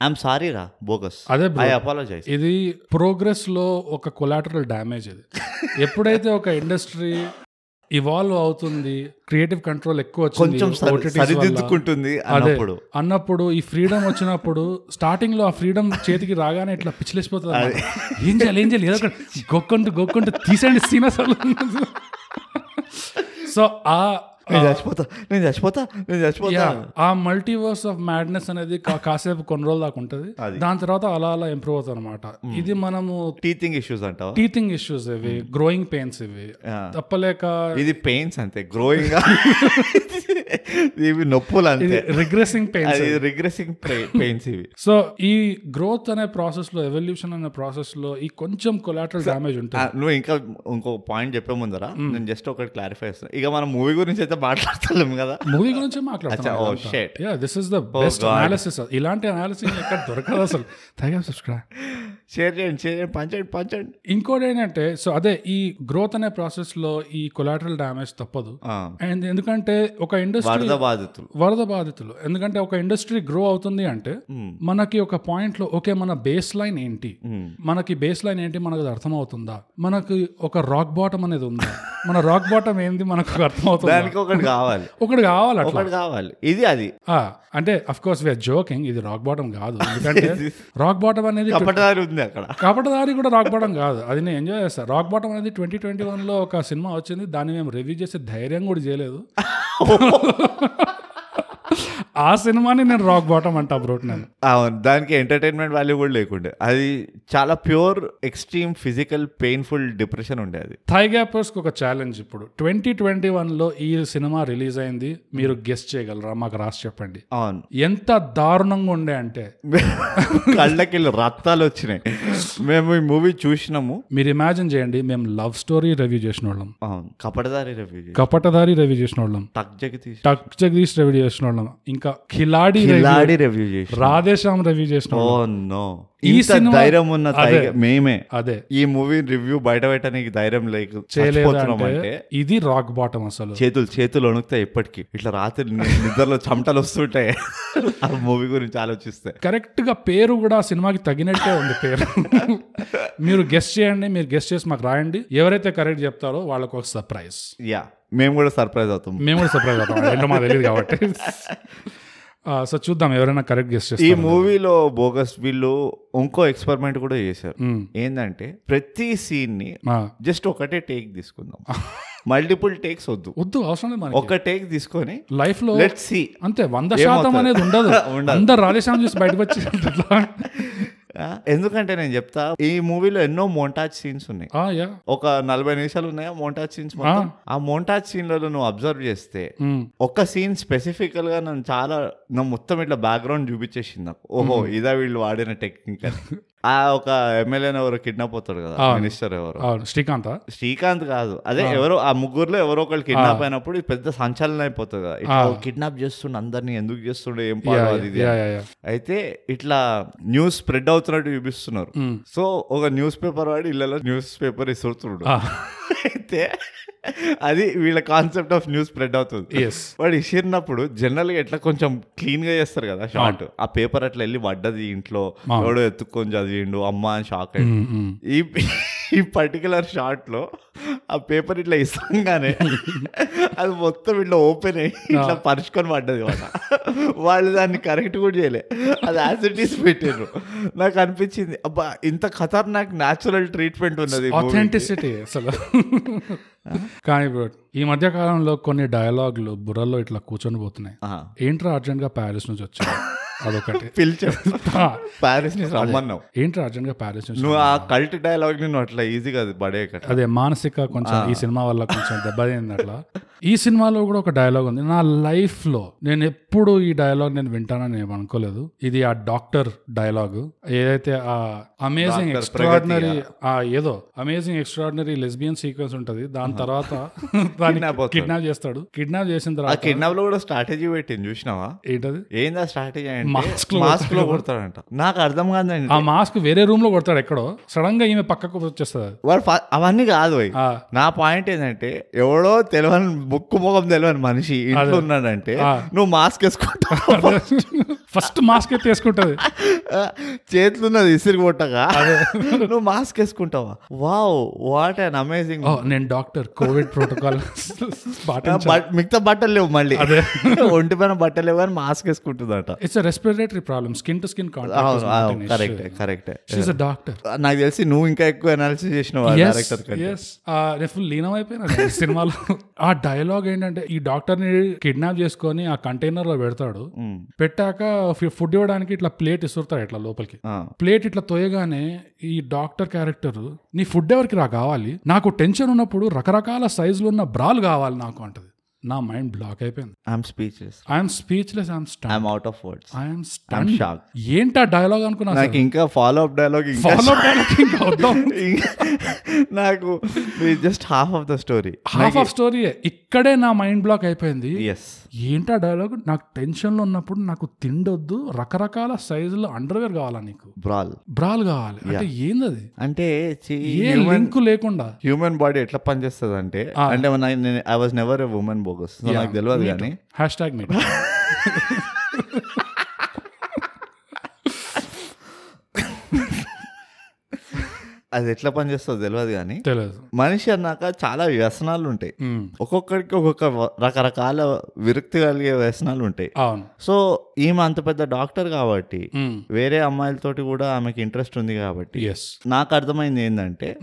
Speaker 2: ఐఎమ్ సారీ రా బోగస్.
Speaker 1: అదే.
Speaker 2: ఐ అపాలజైజ్
Speaker 1: ఇది ప్రోగ్రెస్లో ఒక కొలాటరల్ డ్యామేజ్ ఇది ఎప్పుడైతే ఒక ఇండస్ట్రీ ఇవాల్వ్ అవుతుంది క్రియేటివ్ కంట్రోల్ ఎక్కువ వచ్చింది
Speaker 2: అన్నప్పుడు.
Speaker 1: అన్నప్పుడు ఈ ఫ్రీడమ్ వచ్చినప్పుడు స్టార్టింగ్లో ఆ ఫ్రీడమ్ చేతికి రాగానే ఇట్లా పిచ్చిలేసిపోతుంది. ఏం చేయాలి ఏం చేయాలి? ఏదో గొక్కుంటూ గొక్కుంటూ తీసేయండి సీన్ అసలు సో ఆ
Speaker 2: నేను చచ్చిపోతా నేను చచ్చిపోతా నేను చచ్చిపోతా.
Speaker 1: ఆ మల్టీవర్స్ ఆఫ్ మ్యాడ్నెస్ అనేది కాసేపు కొన్ని రోజుల దాకా ఉంటుంది. దాని తర్వాత అలా అలా ఇంప్రూవ్ అవుతుంది అనమాట ఇది మనము
Speaker 2: టీచింగ్ ఇష్యూస్ అంటావా?
Speaker 1: టీతింగ్ ఇష్యూస్ ఇవి గ్రోయింగ్ పెయిన్స్ ఇవి. తప్పలేక
Speaker 2: ఇది పెయిన్స్ అంతే గ్రోయింగ్ ఇవి నొప్పులు అంతే.
Speaker 1: రిగ్రెసింగ్ పెయిన్స్
Speaker 2: రిగ్రెసింగ్ పెయిన్స్ ఇవి.
Speaker 1: సో ఈ గ్రోత్ అనే ప్రాసెస్లో ఎవల్యూషన్ అనే ప్రాసెస్లో ఈ కొంచెం కొలాటరల్ డ్యామేజ్
Speaker 2: ఆ,
Speaker 1: ఉంటుంది.
Speaker 2: నువ్వు ఇంకా ఇంకో పాయింట్ చెప్పే ముందరా? నేను జస్ట్ ఒకటి క్లారిఫై చేస్తాను ఇక మనం మూవీ గురించి అయితే మాట్లాడతలేము కదా.
Speaker 1: మూవీ గురించి. Yeah this is the best
Speaker 2: God.
Speaker 1: Analysis ఇలాంటి అనాలిసిస్ ఎక్కడ దొరకదు అసలు. తగ్గ సబ్స్క్రైబ్
Speaker 2: షేర్ చేయండి షేర్ చేయండి పంచండి పంచండి
Speaker 1: ఇంకోటి ఏంటంటే సో అదే ఈ గ్రోత్ అనే ప్రాసెస్లో ఈ కొలాటరల్ డ్యామేజ్ తప్పదు. అండ్ ఎందుకంటే ఒక ఇండస్ట్రీ
Speaker 2: వరద బాధితులు.
Speaker 1: వరద బాధితులు. ఎందుకంటే ఒక ఇండస్ట్రీ గ్రో అవుతుంది అంటే
Speaker 2: మ్మ్.
Speaker 1: మనకి ఒక పాయింట్లో ఓకే మన బేస్ లైన్ ఏంటి?
Speaker 2: మ్మ్.
Speaker 1: మనకి బేస్ లైన్ ఏంటి మనకు అది అర్థమవుతుందా? మనకి ఒక రాక్ బాటమ్ అనేది ఉందా? మన రాక్ బాటమ్ ఏంది మనకు అర్థమవుతుందా?
Speaker 2: దానికి ఒకటి కావాలి.
Speaker 1: ఒకటి కావాలి అట్లా.
Speaker 2: ఒకటి కావాలి. ఇది అది.
Speaker 1: ఆ, అంటే అఫ్ కోర్స్ వీఆర్ జోకింగ్ ఇది రాక్ బాటమ్ కాదు. ఎందుకంటే రాక్ బాటమ్ అనేది
Speaker 2: కపటదారి ఉంది అక్కడ.
Speaker 1: కపటదారి కూడా రాక్ బాటమ్ కాదు. అది నేను ఎంజాయ్ చేస్తాను రాక్ బాటమ్ అనేది ట్వంటీ ట్వంటీ వన్లో ఒక సినిమా వచ్చింది. దాన్ని మేము రివ్యూ చేసే ధైర్యం కూడా చేయలేదు. ఆ సినిమాని నేను రాక్ బాటమ్ అంటా బ్రోట్ నేను.
Speaker 2: అవును దానికి ఎంటర్టైన్మెంట్ వాల్యూ కూడా లేకుండే. అది చాలా pure extreme physical painful depression ఉండే అది.
Speaker 1: థై గ్యాపర్స్ ఒక ఛాలెంజ్ ఇప్పుడు. ట్వంటీ ట్వంటీ వన్లో ఈ సినిమా రిలీజ్ అయింది. మీరు గెస్ట్ చేయగలరా? మాకు రాసి చెప్పండి.
Speaker 2: అవును.
Speaker 1: ఎంత దారుణంగా ఉండే అంటే.
Speaker 2: కళ్ళకి రక్తాలు వచ్చినాయి. మేము ఈ మూవీ చూసినాము.
Speaker 1: మీరు ఇమాజిన్ చేయండి మేము లవ్ స్టోరీ రివ్యూ చేసిన వాళ్ళం
Speaker 2: అవును కపటదారి రివ్యూ
Speaker 1: కపటదారి రివ్యూ చేసిన వాళ్ళం
Speaker 2: టక్ జగదీష్.
Speaker 1: టక్ జగదీష్ రివ్యూ చేసిన వాళ్ళం ఇంకా ఖిలాడి
Speaker 2: కిలాడి రివ్యూ చేసి
Speaker 1: రాధేశ్యామ్ రివ్యూ చేసిన
Speaker 2: ఓ నో.
Speaker 1: ఈ
Speaker 2: ధైర్యం ఉన్న మేమే.
Speaker 1: అదే.
Speaker 2: ఈ మూవీ రివ్యూ బయట పెట్టడానికి ధైర్యం లేక
Speaker 1: చేయలేదు
Speaker 2: చచ్చిపోతున్నాం
Speaker 1: అంటే
Speaker 2: అంటే
Speaker 1: ఇది రాక్ బాటమ్ అసలు.
Speaker 2: చేతులు చేతులు వణుకుతాయి ఎప్పటికీ ఇట్లా రాత్రి నిద్రలో చెమటలు వస్తుంటాయి. ఆ మూవీ గురించి ఆలోచిస్తే.
Speaker 1: కరెక్ట్గా పేరు కూడా సినిమాకి తగినట్టే ఉంది పేరు. మీరు గెస్ట్ చేయండి. మీరు గెస్ట్ చేసి మాకు రాయండి. ఎవరైతే కరెక్ట్ చెప్తారో వాళ్ళకు ఒక సర్ప్రైజ్
Speaker 2: యా మేము కూడా సర్ప్రైజ్ అవుతాం.
Speaker 1: మేము కూడా సర్ప్రైజ్ అవుతాం. ఏంటో మాకు తెలియదు కాబట్టి. సో చూద్దాం ఎవరైనా కరెక్ట్ గెస్ట్
Speaker 2: ఈ మూవీలో బోగస్ వీళ్ళు ఇంకో ఎక్స్పెరిమెంట్ కూడా చేశారు. ఏంటంటే ప్రతి
Speaker 1: సీన్ని
Speaker 2: జస్ట్ ఒకటే టేక్ తీసుకుందాం. మల్టిపుల్ టేక్స్ వద్దు.
Speaker 1: వద్దు అవసరం లేదు
Speaker 2: ఒక టేక్ తీసుకొని
Speaker 1: లైఫ్లో
Speaker 2: లెట్ సి
Speaker 1: అంతే వంద శాతం అనేది ఉండదు. అందరు రాధేశ్యామ్ చూసి బయటకు వచ్చి.
Speaker 2: ఎందుకంటే నేను చెప్తా ఈ మూవీలో ఎన్నో మోంటాజ్ సీన్స్ ఉన్నాయి. ఒక నలభై నిమిషాలు ఉన్నాయా మోంటాజ్ సీన్స్ మొత్తం? ఆ మోంటాజ్ సీన్లలో నువ్వు అబ్జర్వ్ చేస్తే. ఒక సీన్ స్పెసిఫికల్గా నన్ను చాలా నా మొత్తం ఇట్లా బ్యాక్గ్రౌండ్ చూపించేసింది నాకు. ఓహో ఇదా వీళ్ళు వాడిన టెక్నిక్ అని. ఆ ఒక ఎమ్మెల్యే ఎవరో కిడ్నాప్ అవుతాడు కదా మినిస్టర్ ఎవరు.
Speaker 1: శ్రీకాంత్?
Speaker 2: శ్రీకాంత్ కాదు. అదే ఎవరో ఆ ముగ్గురులో ఎవరో ఒకళ్ళు కిడ్నాప్ అయినప్పుడు పెద్ద సంచలనం అయిపోతుంది కదా. ఇట్లా కిడ్నాప్ చేస్తుండే అందరిని ఎందుకు చేస్తుండే ఏం పాడు ఇది అయితే ఇట్లా న్యూస్ స్ప్రెడ్ అవుతున్నట్టు చూపిస్తున్నారు. సో ఒక న్యూస్ పేపర్ వాడి ఇళ్ళలో న్యూస్ పేపర్ ఇస్తుంటుడు అయితే అది వీళ్ళ కాన్సెప్ట్ ఆఫ్ న్యూస్ స్ప్రెడ్ అవుతుంది. వాడు ఇసిరినప్పుడు జనరల్గా ఎట్లా కొంచెం క్లీన్గా చేస్తారు కదా షార్ట్ ఆ పేపర్ అట్లా వెళ్ళి పడ్డది ఇంట్లో. ఎవడో ఎత్తుక్కొని చదివిండు అమ్మ అని షాక్ అయ్యి ఈ ఈ పర్టికులర్ షార్ట్లో ఆ పేపర్ ఇట్లా ఇస్తాగానే అది మొత్తం ఇట్లా ఓపెన్ అయ్యి ఇట్లా పరుచుకొని పడ్డది వాళ్ళ వాళ్ళు దాన్ని కరెక్ట్ కూడా చేయలే. అది యాసిటీస్ పెట్టారు నాకు అనిపించింది అబ్బా ఇంత ఖతర్నాక్ న్యాచురల్ ట్రీట్మెంట్ ఉన్నది.
Speaker 1: ఆథెంటిసిటీ అసలు. కానీ బ్రో ఈ మధ్య కాలంలో కొన్ని డైలాగులు బుర్రలో ఇట్లా కూర్చొని పోతున్నాయి. ఏంట్రా అర్జెంట్గా ప్యారిస్ నుంచి వచ్చావు అదొకటి.
Speaker 2: పిలిచావు ప్యారిస్ని రమ్మన్నావు.
Speaker 1: ఏంట్రా అర్జెంట్గా ప్యారిస్ నుంచి
Speaker 2: నువ్వు ఆ కల్ట్ డైలాగ్ని నువ్వు అట్లా ఈజీగా అది పడేయక
Speaker 1: అదే మానసిక కొంచెం ఈ సినిమా వల్ల కొంచెం దెబ్బతింది అట్లా. ఈ సినిమాలో కూడా ఒక డైలాగ్ ఉంది. నా లైఫ్లో నేను ఎప్పుడు ఈ డైలాగ్ నేను వింటానని నేను అనుకోలేదు. ఇది ఆ డాక్టర్ డైలాగ్. ఏదైతే ఆ అమేజింగ్
Speaker 2: Doctor
Speaker 1: ఎక్స్ట్రాడినరీ ఆ ఏదో అమేజింగ్ ఎక్స్ట్రాడినరీ లెస్బియన్ సీక్వెన్స్ ఉంటది. దాని తర్వాత. కిడ్నాప్ చేస్తాడు. కిడ్నాప్ చేసిన
Speaker 2: ఆ
Speaker 1: తర్వాత
Speaker 2: కిడ్నాప్లో కూడా స్ట్రాటజీ పెట్టింది చూసినావా?
Speaker 1: ఏంటది?
Speaker 2: ఏందా స్ట్రాటజీ
Speaker 1: లో
Speaker 2: మాస్క్లో కొడతాడంట. నాకు అర్థం కాదండి
Speaker 1: ఆ మాస్క్ వేరే రూమ్లో కొడతాడు ఎక్కడో. సడన్గా ఈమె పక్కకు వచ్చేస్తుంది.
Speaker 2: వాడు అవన్నీ కాదు నా పాయింట్ ఏంటంటే ఎవడో తెలియని ముక్కు ముఖం తెలియని మనిషి ఇంట్లో ఉన్నాడంటే. నువ్వు మాస్క్ వేసుకుంటావు.
Speaker 1: ఫస్ట్ మాస్క్ ఎత్తి వేసుకుంటది.
Speaker 2: చేతులు ఉన్నది ఇసిరి కొట్టగా నువ్వు మాస్క్ వేసుకుంటావా? వావ్ వాట్ అన్ అమేజింగ్
Speaker 1: నేను డాక్టర్ కోవిడ్ ప్రోటోకాల్
Speaker 2: మిగతా బట్టలు లేవు మళ్ళీ. ఒంటి పైన బట్టలు లేవు కానీ mask వేసుకుంటుందట.
Speaker 1: It's respiratory problem skin to
Speaker 2: skin కరెక్టే కరెక్టే
Speaker 1: షీస్ అ డాక్టర్
Speaker 2: నాకు తెలిసి నువ్వు ఇంకా ఎక్కువ అనాలిసిస్ చేసినావు డైరెక్టర్
Speaker 1: నేను ఫుల్ లీనం అయిపోయినా సినిమాలో. ఆ డైలాగ్ ఏంటంటే ఈ డాక్టర్ని కిడ్నాప్ చేసుకొని ఆ కంటైనర్లో పెడతాడు. పెట్టాక ఫుడ్ ఇవ్వడానికి ఇట్లా ప్లేట్ ఇస్తుంటాడు ఇట్లా లోపలికి. ప్లేట్ ఇట్లా తోయగానే ఈ డాక్టర్ క్యారెక్టర్ నీ ఫుడ్ ఎవరికి రా కావాలి? నాకు టెన్షన్ ఉన్నప్పుడు రకరకాల సైజులు ఉన్న బ్రాలు కావాలి నాకు అంటది. నా మైండ్ బ్లాక్ అయిపోయింది. I'm speeches I'm speechless
Speaker 2: I'm I'm out of
Speaker 1: words
Speaker 2: I'm
Speaker 1: stand
Speaker 2: shock
Speaker 1: ఏంటా డైలాగ్ అనుకున్నా
Speaker 2: నాకు ఇంకా follow up dialogue
Speaker 1: follow dialogue ఇంకా వద్దాం?
Speaker 2: నాకు just half of the story
Speaker 1: half of story ఇక్కడే నా మైండ్ బ్లాక్ అయిపోయింది.
Speaker 2: ఎస్
Speaker 1: ఏంటా డైలాగ్ నాకు టెన్షన్లో ఉన్నప్పుడు నాకు తిండొద్దు రకరకాల సైజులో అండర్వేర్ కావాలా నీకు?
Speaker 2: బ్రాల్
Speaker 1: బ్రాల్ కావాలి. అంటే ఏందది?
Speaker 2: అంటే
Speaker 1: ఏ లింక్ లేకుండా.
Speaker 2: హ్యూమన్ బాడీ ఎట్లా పనిచేస్తుంది అంటే అంటే I was never a woman bogus నాకు తెలియదు కానీ
Speaker 1: హ్యాష్ ట్యాగ్ మీ
Speaker 2: అది ఎట్లా పనిచేస్తుందో తెలియదు కానీ
Speaker 1: తెలియదు
Speaker 2: మనిషి అన్నాక చాలా వ్యసనాలు ఉంటాయి. ఒక్కొక్కరికి ఒక్కొక్క రకరకాల విరక్తి కలిగే వ్యసనాలు ఉంటాయి. సో ఈమె అంత పెద్ద డాక్టర్ కాబట్టి. వేరే అమ్మాయిలతోటి కూడా ఆమెకి ఇంట్రెస్ట్ ఉంది కాబట్టి నాకు అర్థమైంది ఏంటంటే.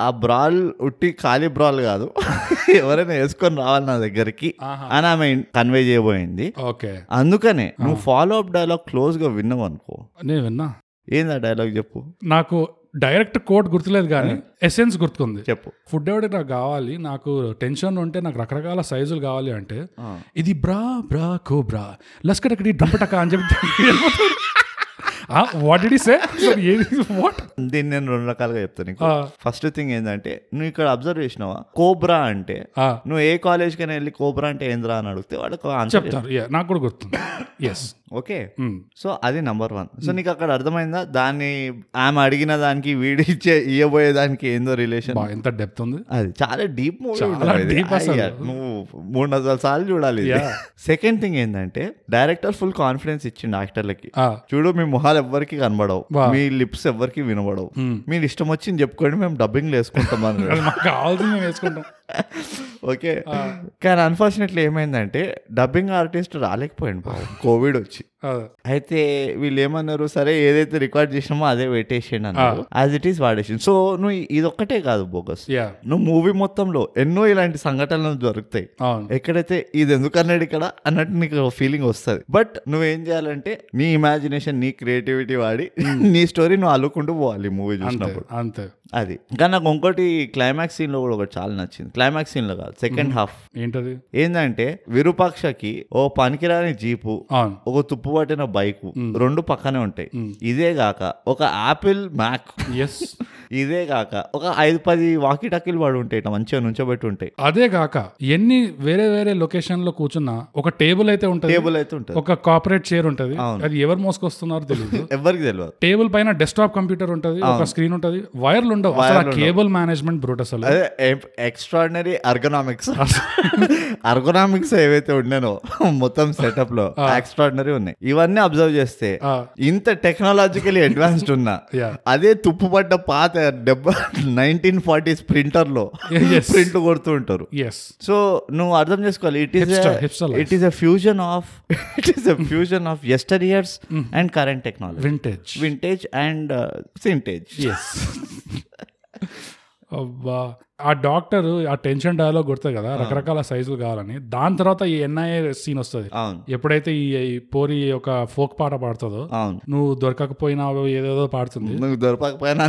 Speaker 2: ఆ బ్రాల్ ఉట్టి ఖాళీ బ్రాల్ కాదు. ఎవరైనా వేసుకొని రావాలి నా దగ్గరికి. అని ఆమె కన్వే చేయబోయింది.
Speaker 1: ఓకే.
Speaker 2: అందుకనే నువ్వు ఫాలో అప్ డైలాగ్ క్లోజ్గా విన్నావు అనుకో
Speaker 1: నేను విన్నా.
Speaker 2: ఏంది ఆ డైలాగ్ చెప్పు.
Speaker 1: నాకు డైరెక్ట్ కోట్ గుర్తులేదు కానీ ఎసెన్స్ గుర్తుకుంది.
Speaker 2: చెప్పు.
Speaker 1: ఫుడ్ ఎవరికి నాకు కావాలి నాకు టెన్షన్ ఉంటే నాకు రకరకాల సైజులు కావాలి అంటే. ఇది బ్రా బ్రా కో బ్రా లస్కటకటి డంపటక అని చెప్తే వాట్ సే వాట్
Speaker 2: దీన్ని నేను రెండు రకాలుగా చెప్తాను నీకు. ఫస్ట్ థింగ్ ఏంటంటే నువ్వు ఇక్కడ అబ్జర్వ్ చేసినావా? కోబ్రా అంటే నువ్వు ఏ కాలేజ్ కైనా వెళ్ళి కోబ్రా అంటే ఏంద్రా అని అడిగితే వాళ్ళకి
Speaker 1: చెప్తారు. నాకు కూడా గుర్తుంది. Yes
Speaker 2: okay. సో అది నంబర్ వన్. సో నీకు అక్కడ అర్థమైందా? దాన్ని ఆమె అడిగిన దానికి వీడి ఇచ్చే ఇవ్వబోయే దానికి ఏందో రిలేషన్?
Speaker 1: ఎంత డెప్త్ ఉంది?
Speaker 2: అది చాలా డీప్ మూవీ. నువ్వు మూడు వందల సార్లు చూడాలి. సెకండ్ థింగ్ ఏంటంటే డైరెక్టర్ ఫుల్ కాన్ఫిడెన్స్ ఇచ్చిండు యాక్టర్లకి. చూడు మీ మొహాలు ఎవ్వరికి కనబడవు. మీ లిప్స్ ఎవ్వరికి వినబడవు. మీరు ఇష్టం వచ్చింది చెప్పుకోండి మేము డబ్బింగ్ వేసుకుంటాం
Speaker 1: కావాల్సింది వేసుకుంటాం.
Speaker 2: ఓకే. కానీ అన్ఫార్చునేట్లీ ఏమైందంటే డబ్బింగ్ ఆర్టిస్ట్ రాలేకపోయింది కోవిడ్ వచ్చి.
Speaker 1: అదే.
Speaker 2: అయితే వీళ్ళు ఏమన్నారు సరే ఏదైతే రికార్డ్ చేసినామో అదే పెట్టేసేయండి అన్నారు. యాజ్ ఇట్ ఈస్ వాడేసింది సో నువ్వు ఇది ఒక్కటే కాదు బోగస్. నువ్వు మూవీ మొత్తంలో ఎన్నో ఇలాంటి సంఘటనలు దొరుకుతాయి. ఎక్కడైతే ఇది ఎందుకు అన్నాడు ఇక్కడ? అన్నట్టు నీకు ఫీలింగ్ వస్తుంది. బట్ నువ్వేం చేయాలంటే నీ ఇమాజినేషన్ నీ క్రియేటివిటీ వాడి నీ స్టోరీ నువ్వు అల్లుకుంటూ పోవాలి మూవీ చూసినప్పుడు.
Speaker 1: అంతే.
Speaker 2: అది. ఇంకా నాకు ఇంకోటి క్లైమాక్స్ సీన్లో కూడా ఒకటి చాలా నచ్చింది. క్లైమాక్స్ సీన్లో కాదు సెకండ్ హాఫ్
Speaker 1: ఏంటది?
Speaker 2: ఏంటంటే విరూపాక్షకి ఓ పనికిరాని జీపు
Speaker 1: అవును.
Speaker 2: ఒక తుప్పు తుప్పు పట్టిన బైక్ రెండు పక్కనే ఉంటాయి. ఇదే గాక ఒక యాపిల్ మ్యాక్.
Speaker 1: ఎస్
Speaker 2: ఇదే కాక ఒక ఐదు పది వాకి టక్కీలు పడి ఉంటాయి ఇట్లా మంచిగా నుంచోబెట్టి ఉంటాయి
Speaker 1: అదే కాక ఎన్ని వేరే వేరే లొకేషన్లో కూర్చున్నా ఒక టేబుల్ అయితే ఉంటది
Speaker 2: టేబుల్ అయితే ఉంటుంది.
Speaker 1: ఒక కార్పొరేట్ చైర్ ఉంటది అది ఎవరు మోసుకొస్తున్నారో తెలియదు
Speaker 2: ఎవరికి తెలియదు
Speaker 1: టేబుల్ పైన డెస్క్టాప్ కంప్యూటర్ ఉంటది ఒక స్క్రీన్ ఉంటది వైర్లు ఉండవు. అసలు కేబుల్ మేనేజ్మెంట్ బ్రూట్ అసలు.
Speaker 2: అదే ఎక్స్ట్రాడినరీ అర్గనామిక్స్ అర్గనామిక్స్ ఏవైతే ఉండేనో మొత్తం సెటప్లో ఎక్స్ట్రాడినరీ ఉన్నాయి. ఇవన్నీ అబ్జర్వ్ చేస్తే
Speaker 1: ఆ,
Speaker 2: ఇంత టెక్నాలజికలీ అడ్వాన్స్డ్ ఉన్నా
Speaker 1: Yeah.
Speaker 2: అదే తుప్పుపడ్డ పాత డెబ్బై నైన్టీన్ ఫార్టీస్ ప్రింటర్లో
Speaker 1: Yes.
Speaker 2: ప్రింట్ కొడుతూ ఉంటారు. సో నువ్వు అర్థం చేసుకోవాలి.
Speaker 1: It
Speaker 2: is. It is a fusion of it is a fusion of yesteryears and current technology
Speaker 1: vintage
Speaker 2: vintage and సింటేజ్
Speaker 1: ఆ డాక్టర్ ఆ టెన్షన్ డైలాగ్ కొడుతుంది కదా రకరకాల సైజులు కావాలని. దాని తర్వాత ఈ ఎన్ఐఏ సీన్ వస్తుంది.
Speaker 2: అవును.
Speaker 1: ఎప్పుడైతే ఈ పోరి ఒక ఫోక్ పాట పాడుతుందో నువ్వు దొరకకపోయినావో ఏదేదో పాడుతుంది.
Speaker 2: నువ్వు దొరకకపోయినా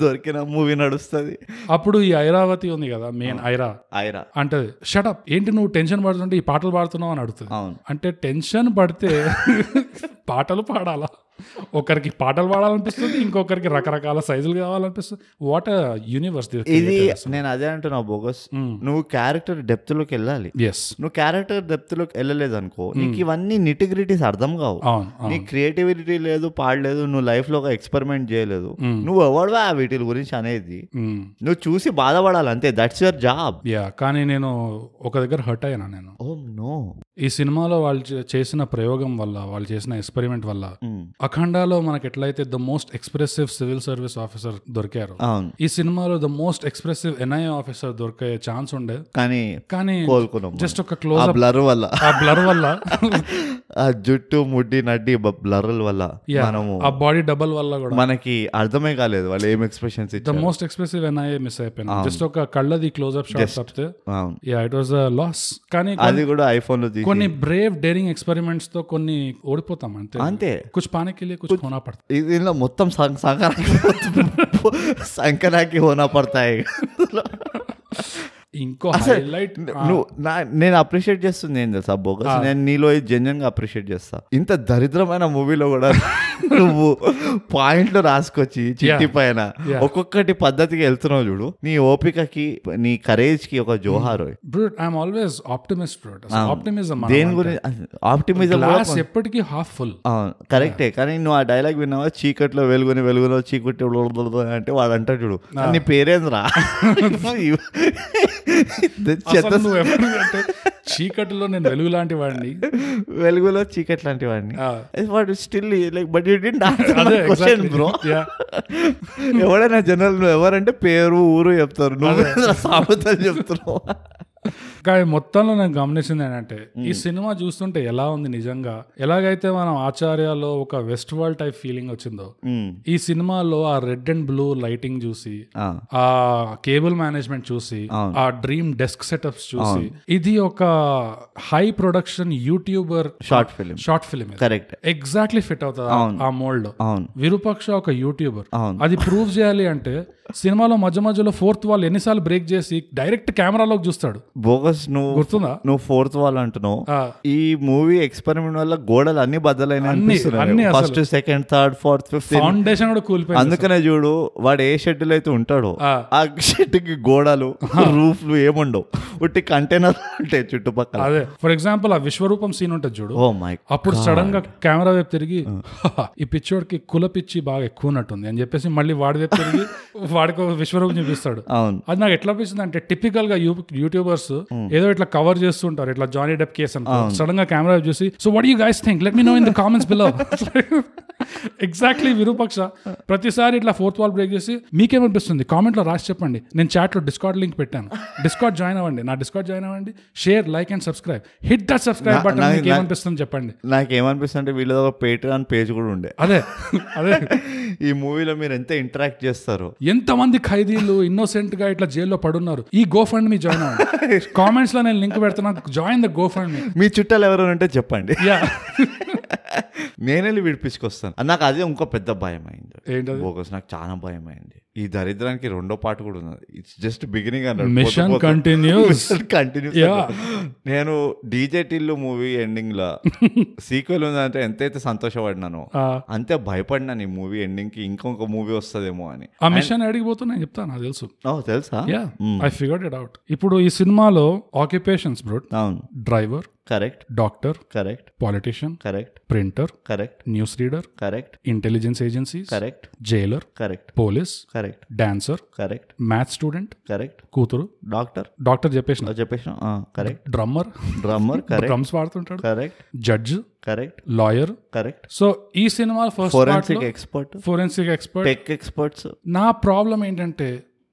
Speaker 2: దొరికిన మూవీ నడుస్తుంది.
Speaker 1: అప్పుడు ఈ ఐరావతి ఉంది కదా మెయిన్ ఐరా.
Speaker 2: ఐరా.
Speaker 1: అంటది షటప్ ఏంటి నువ్వు టెన్షన్ పడుతుంటే ఈ పాటలు పాడుతున్నావు అని అడుగుతుంది.
Speaker 2: అవును.
Speaker 1: అంటే టెన్షన్ పడితే పాటలు పాడాలా? ఒకరికి పాటలు పాడాలనిపిస్తుంది ఇంకొకరికి రకరకాల సైజులు కావాలనిపిస్తుంది. వాట్ యూనివర్స్
Speaker 2: ఇది నేను అదే అంటున్నా బోగస్. నువ్వు క్యారెక్టర్ డెప్త్లోకి వెళ్ళాలి నువ్వు క్యారెక్టర్ డెప్త్లోకి వెళ్ళలేదు అనుకో నీకు ఇవన్నీ నిటిగ్రిటీస్ అర్థం కావు. నీ క్రియేటివిటీ లేదు పాడలేదు నువ్వు లైఫ్లో ఒక ఎక్స్పెరిమెంట్ చేయలేదు. నువ్వు ఎవడవా వీటి గురించి అనేది నువ్వు చూసి బాధపడాలి అంతే. దట్స్ యువర్ జాబ్
Speaker 1: యా కానీ నేను ఒక దగ్గర హర్ట్ అయ్యాను నేను?
Speaker 2: ఓ నో
Speaker 1: ఈ సినిమాలో వాళ్ళు చేసిన ప్రయోగం వల్ల వాళ్ళు చేసిన ఎక్స్పెరిమెంట్ వల్ల అఖండాలో మనకి ఎట్లయితే the most expressive civil service officer దొరికారు ఈ సినిమాలో the most expressive NIA officer దొరికే ఛాన్స్ ఉండే.
Speaker 2: కానీ
Speaker 1: కానీ జస్ట్ ఒక క్లోజ్
Speaker 2: బ్లర్ వల్ల.
Speaker 1: ఆ బ్లర్ వల్ల.
Speaker 2: ఆ జుట్టు ముడ్డి నడ్డి బ్లర్ల వల్ల మనము
Speaker 1: ఆ బాడీ డబల్ వల్ల కూడా.
Speaker 2: మనకి అర్థమే కాలేదు వాళ్ళు ఏం
Speaker 1: expressions
Speaker 2: the
Speaker 1: most expressive NIA miss అయిపోయినా. జస్ట్ ఒక కళ్ళది క్లోజ్ అప్ షాట్ తప్పితే యా ఇట్ వాస్ లాస్ కానీ
Speaker 2: అది కూడా ఐఫోన్లో
Speaker 1: కొన్ని బ్రేవ్ డేరింగ్ ఎక్స్పెరిమెంట్స్తో కొన్ని ఓడిపోతాం అంతే.
Speaker 2: అంతే.
Speaker 1: కుచ్ పానిక్ के लिए कुछ खोना पड़ता
Speaker 2: ఇది దీనిలో మొత్తం సం- సంకరాకి సంకరాకి హోనా పడతాయి
Speaker 1: ఇంకో హైలైట్
Speaker 2: నువ్వు నా- నేను అప్రిషియేట్ చేస్తుంది ఏం తెలుసా? బోగస్ నేను నీలో జెన్యున్గా అప్రిషియేట్ చేస్తా. ఇంత దరిద్రమైన మూవీలో కూడా నువ్వు పాయింట్లు రాసుకొచ్చి చిట్టి పైన. ఒక్కొక్కటి పద్ధతికి వెళ్తున్నావు చూడు. నీ ఓపికకి నీ కరేజ్కి ఒక జోహారు
Speaker 1: brute I'm always optimist brute optimism
Speaker 2: దేని గురించి? ఆప్టిమిజం
Speaker 1: ఎప్పటికీ హాఫ్ ఫుల్
Speaker 2: కరెక్టే కానీ నువ్వు ఆ డైలాగ్ విన్నావా? చీకట్లో వెలుగుని వెలుగులో చీకటి అంటే వాడు అంటాడు చూడు నీ పేరేంద్రా
Speaker 1: అంటే చీకటిలో నేను వెలుగు లాంటి వాడిని.
Speaker 2: వెలుగులో చీకటి లాంటి వాడిని. వాడు still like
Speaker 1: but
Speaker 2: you
Speaker 1: didn't
Speaker 2: question.
Speaker 1: Bro.
Speaker 2: ఎవడైనా జనరల్ ఎవరంటే పేరు ఊరు చెప్తారు. నువ్వు సామెతలు చెప్తున్నావు.
Speaker 1: కానీ మొత్తంలో నేను గమనించింది ఏంటంటే ఈ సినిమా చూస్తుంటే ఎలా ఉంది నిజంగా? ఎలాగైతే మనం ఆచార్యలో ఒక వెస్ట్ వరల్డ్ టైప్ ఫీలింగ్ వచ్చిందో
Speaker 2: Mm.
Speaker 1: ఈ సినిమాలో ఆ రెడ్ అండ్ బ్లూ లైటింగ్ చూసి
Speaker 2: ఆ,
Speaker 1: కేబుల్ మేనేజ్మెంట్ చూసి. ఆ డ్రీమ్ డెస్క్ సెటప్స్ చూసి ఇది ఒక high production YouTuber
Speaker 2: short film
Speaker 1: short film
Speaker 2: correct
Speaker 1: exactly fit అవుతుంది ఆ- మోల్డ్ విరూపాక్ష ఒక యూట్యూబర్. అది ప్రూవ్ చేయాలి అంటే సినిమాలో మధ్య మధ్యలో ఫోర్త్ వాల్ ఎన్నిసార్లు బ్రేక్ చేసి డైరెక్ట్ కెమెరాలోకి చూస్తాడు.
Speaker 2: బోగస్ నువ్వు
Speaker 1: గుర్తుందా?
Speaker 2: నువ్వు ఫోర్త్ వాల్ అంటున్నావు. ఈ మూవీ ఎక్స్పెరిమెంట్ వల్ల గోడలు అన్ని బద్దలైన. First second third fourth fifth
Speaker 1: foundation కూడా కూలిపోయింది
Speaker 2: అందుకనే చూడు వాడు ఏ షెడ్యూల్ అయితే ఉంటాడో
Speaker 1: ఆ.
Speaker 2: షెడ్కి గోడలు రూఫ్లు ఏముండవు. ఉట్టి కంటైనర్ ఉంటాయి చుట్టుపక్కల.
Speaker 1: అదే. ఫర్ ఎగ్జాంపుల్ ఆ విశ్వరూపం సీన్ ఉంటుంది చూడు.
Speaker 2: ఓ మై
Speaker 1: అప్పుడు సడన్గా కెమెరా వైపు తిరిగి "హహ, ఈ పిచ్చోడికి కుల పిచ్చి బాగా ఎక్కువ ఉన్నట్టుంది అని చెప్పేసి మళ్ళీ వాడి వైపు తిరిగి వాడికి విశ్వరూపం చూపిస్తాడు.
Speaker 2: అవును.
Speaker 1: అది నాకు ఎట్లా అనిపిస్తుంది అంటే టిపికల్గా యూట్యూబర్స్ ఏదో ఇట్లా కవర్ చేస్తుంటారు. ఇట్లా జానీ డెప్ కేస్ అనుకో. సడన్గా కెమెరా చూసి so what you guys think let me know in the comments below exactly Virupaksha. ప్రతిసారి ఇట్లా ఫోర్త్ వాల్ బ్రేక్ చేసి మీకేమనిపిస్తుంది? కామెంట్లో రాసి చెప్పండి. నేను చాట్లో డిస్కార్డ్ లింక్ పెట్టాను. డిస్కార్డ్ జాయిన్ అవ్వండి. నా డిస్కార్డ్ జాయిన్ అవ్వండి. Share like and subscribe hit
Speaker 2: that
Speaker 1: subscribe
Speaker 2: button
Speaker 1: మీకు ఏమనిపిస్తుంది చెప్పండి.
Speaker 2: నాకేమనిపిస్తుంది అంటే వీళ్ళది ఒక పేట్రాన్ పేజ్ కూడా ఉండే.
Speaker 1: అదే. అదే.
Speaker 2: ఈ మూవీలో మీరు ఎంత ఇంటరాక్ట్ చేస్తారు.
Speaker 1: ఎంతమంది ఖైదీలు ఇన్నోసెంట్గా ఇట్లా జైల్లో పడున్నారు? ఈ గో ఫండ్ మీ జాయిన్ అవ్వండి. కామెంట్స్లో నేను లింక్ పెడుతున్నా. Join the GoFundMe
Speaker 2: మీ చుట్టాలు ఎవరైనా ఉంటే చెప్పండి.
Speaker 1: యా.
Speaker 2: నేనే విడిపించుకొస్తాను. నాకు అదే ఇంకో పెద్ద భయం అయింది బోగస్ నాకు చాలా భయం అయింది ఈ దరిద్రానికి రెండో పాట కూడా ఉన్నది. It's just
Speaker 1: beginning mission
Speaker 2: continues
Speaker 1: continues.
Speaker 2: నేను డీజే టిల్లు మూవీ ఎండింగ్లో సీక్వెల్ ఉందంటే ఎంతైతే సంతోషపడినానో అంతే భయపడినాను ఈ మూవీ ఎండింగ్కి ఇంకొక మూవీ వస్తుందేమో అని.
Speaker 1: ఆ మిషన్ అడిగిపోతున్నా నేను చెప్తాను నాకు తెలుసు.
Speaker 2: తెలుసా?
Speaker 1: ఐ ఫిగర్డ్ ఇట్ అవుట్ ఇప్పుడు ఈ సినిమాలో occupations
Speaker 2: bro
Speaker 1: driver
Speaker 2: correct
Speaker 1: doctor
Speaker 2: correct
Speaker 1: politician
Speaker 2: correct
Speaker 1: printer
Speaker 2: correct
Speaker 1: news reader
Speaker 2: correct
Speaker 1: intelligence agencies
Speaker 2: correct
Speaker 1: jailer
Speaker 2: correct
Speaker 1: police
Speaker 2: correct
Speaker 1: dancer
Speaker 2: correct
Speaker 1: maths student
Speaker 2: correct
Speaker 1: కూతురు.
Speaker 2: డాక్టర్
Speaker 1: డాక్టర్ చెప్పేసిన.
Speaker 2: చెప్పేసిన. Correct
Speaker 1: drummer
Speaker 2: drummer correct
Speaker 1: drums వాడుతుంటాడు.
Speaker 2: Correct
Speaker 1: judge
Speaker 2: correct
Speaker 1: lawyer
Speaker 2: correct
Speaker 1: so ఈ cinema first
Speaker 2: forensic expert
Speaker 1: forensic expert
Speaker 2: tech experts
Speaker 1: నా problem ఏంటంటే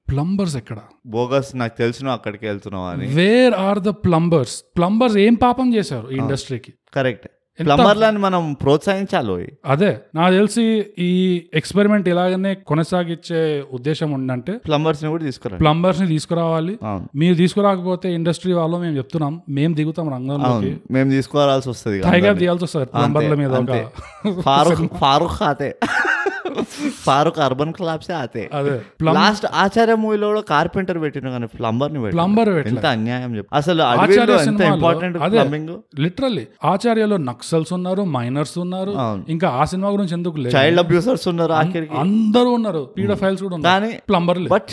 Speaker 1: plumbers ఎక్కడ?
Speaker 2: Bogus నాకు తెలిసిన అక్కడికి వెళ్తున్నావు అని.
Speaker 1: Where are the plumbers plumbers ఏం పాపం చేశారు ఈ ఇండస్ట్రీకి
Speaker 2: కరెక్ట్ ప్లంబర్లను మనం ప్రోత్సహించాలి.
Speaker 1: అదే నాకు తెలిసి ఈ ఎక్స్పెరిమెంట్ ఇలాగనే కొనసాగించే ఉద్దేశం ఉందంటే
Speaker 2: ప్లంబర్స్ని కూడా తీసుకురండి.
Speaker 1: ప్లంబర్స్ని తీసుకురావాలి. మీరు తీసుకురాకపోతే ఇండస్ట్రీ వాళ్ళు మేము చెప్తున్నాం మేము దిగుతాం రంగంలోకి.
Speaker 2: మేము తీసుకోవాల్సి వస్తుంది
Speaker 1: టైగర్ తీయాల్సి వస్తుంది ప్లంబర్ల మీద.
Speaker 2: ఫారూక్ ఫారూక్ ఫారూక్ అర్బన్ క్లాబ్సే ఆతే
Speaker 1: అదే.
Speaker 2: లాస్ట్ ఆచార్య మూవీలో కూడా కార్పెంటర్ పెట్టిన కానీ ప్లంబర్ని
Speaker 1: ప్లంబర్.
Speaker 2: ఎంత అన్యాయం చెప్పు. అసలు ఎంత ఇంపార్టెంట్ ప్లంబింగ్
Speaker 1: లిటరల్లీ ఆచార్యలో నక్సల్స్ ఉన్నారు మైనర్స్ ఉన్నారు. ఇంకా ఆ సినిమా గురించి ఎందుకు లేదు?
Speaker 2: చైల్డ్ అబ్యూసర్స్ ఉన్నారు ఆఖరికి.
Speaker 1: అందరూ ఉన్నారు పీడో ఫైల్స్ కూడా ఉన్నారు.
Speaker 2: కానీ
Speaker 1: ప్లంబర్లు
Speaker 2: బట్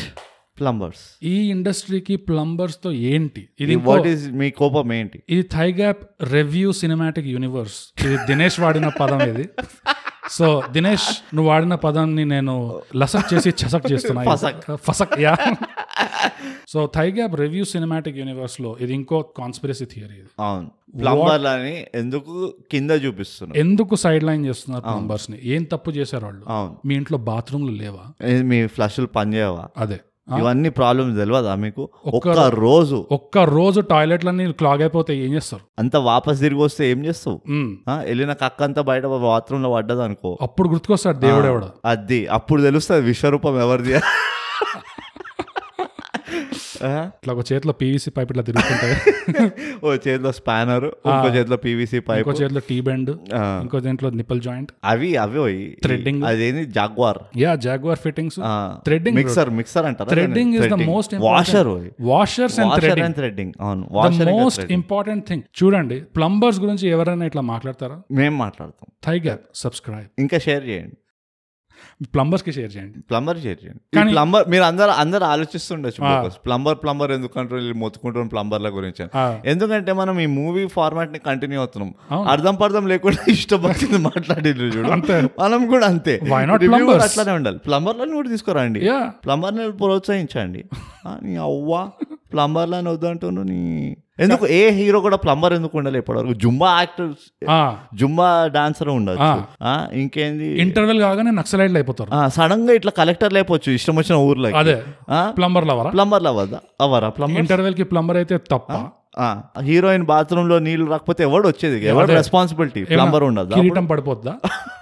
Speaker 2: ప్లంబర్స్
Speaker 1: ఈ ఇండస్ట్రీకి ప్లంబర్స్తో ఏంటి? ఇది
Speaker 2: వాట్ ఈస్ మీ కోపం ఏంటి?
Speaker 1: ఇది థైగ్యాప్ రివ్యూ సినిమాటిక్ యూనివర్స్ ఇది దినేష్ వాడిన పదం ఇది. సో దినేష్ నువ్వు వాడిన పదాన్ని నేను లసక్ చేసి చసక్ చేస్తున్నా.
Speaker 2: ఫసక్.
Speaker 1: Yeah. So thigh gap review cinematic యూనివర్స్లో ఇది ఇంకో కాన్స్పిరసీ థియరీ ఇది.
Speaker 2: అవును. ఎందుకు కింద చూపిస్తున్నారు?
Speaker 1: ఎందుకు సైడ్ లైన్ చేస్తున్నారు ప్లంబర్స్ని ఏం తప్పు చేశారు వాళ్ళు? మీ ఇంట్లో బాత్రూమ్లు లేవా?
Speaker 2: మీ ఫ్లష్లు పనిచేయవా?
Speaker 1: అదే.
Speaker 2: ఇవన్నీ ప్రాబ్లమ్స్ తెలియదా మీకు? ఒక్క రోజు.
Speaker 1: ఒక్క రోజు టాయిలెట్లన్నీ క్లాగ్ అయిపోతే ఏం చేస్తారు?
Speaker 2: అంత వాపస్ తిరిగి వస్తే ఏం చేస్తావు? వెళ్ళిన కక్క అంతా బయట బాత్రూమ్లో పడ్డది అనుకో
Speaker 1: అప్పుడు గుర్తుకొస్తాడు దేవుడు ఎవడ.
Speaker 2: అది అప్పుడు తెలుస్తుంది విశ్వరూపం ఎవరిది?
Speaker 1: ఇట్లా ఒక చేతిలో పీవీసీ పైప్ ఇట్లా తిరుగుతుంటాయి
Speaker 2: ఓ చేతిలో స్పానర్ ఇంకో చేతిలో పీవీసీ పైప్
Speaker 1: ఇంకో చేతిలో టీ బెండ్ ఇంకో దేంట్లో నిప్పల్ జాయింట్
Speaker 2: అవి అవి
Speaker 1: Threading.
Speaker 2: అదేంది? Jaguar
Speaker 1: yeah Jaguar fittings threading
Speaker 2: mixer mixer అంటారా
Speaker 1: threading is the
Speaker 2: most
Speaker 1: washer washers
Speaker 2: and
Speaker 1: threading
Speaker 2: and threading అవును.
Speaker 1: The
Speaker 2: washer
Speaker 1: most important thing చూడండి ప్లంబర్స్ గురించి ఎవరైనా ఇట్లా మాట్లాడతారా?
Speaker 2: మేము మాట్లాడతాం.
Speaker 1: థై గ్యాప్ సబ్స్క్రైబ్
Speaker 2: ఇంకా షేర్ చేయండి.
Speaker 1: ప్లంబర్స్కి షేర్ చేయండి.
Speaker 2: ప్లంబర్ షేర్ చేయండి. ఈ ప్లంబర్ మీరు అందరు అందరు ఆలోచిస్తుండొచ్చు ప్లంబర్ ప్లంబర్ ఎందుకు కంట్రోల్ మొత్తుకుంటున్నాం ప్లంబర్ల గురించి. ఎందుకంటే మనం ఈ మూవీ ఫార్మాట్ని కంటిన్యూ అవుతున్నాం. అర్థం పర్థం లేకుండా ఇష్టం వచ్చింది మాట్లాడిండ్రు చూడు. మనం కూడా అంతే? అట్లానే ఉండాలి. ప్లంబర్లను కూడా తీసుకురండి. ప్లంబర్ని ప్రోత్సహించండి. అవ్వ. ప్లంబర్లని వద్దంటును నీ. ఎందుకు? ఏ హీరో కూడా ప్లంబర్ ఎందుకు ఉండాలి ఇప్పటివరకు? జుంబా యాక్టర్ జుంబా డాన్సర్ ఆ, ఇంకేంది?
Speaker 1: ఇంటర్వెల్ కాగానే నక్సలైట్లు అయిపోతారు.
Speaker 2: సడన్గా ఇట్లా కలెక్టర్ లేకపోవచ్చు ఇష్టం వచ్చిన ఊర్లో
Speaker 1: అదే. ప్లంబర్ లవరా
Speaker 2: ప్లంబర్లు అవ్వదా అవ్వరా? ప్లంబర్
Speaker 1: ఇంటర్వెల్కి ప్లంబర్ అయితే తప్ప.
Speaker 2: హీరోయిన్ బాత్రూమ్లో నీళ్ళు రాకపోతే ఎవడు వచ్చేది? ఎవడు రెస్పాన్సిబిలిటీ ప్లంబర్ ఉండదు
Speaker 1: కిరీటం పడిపోద్దా?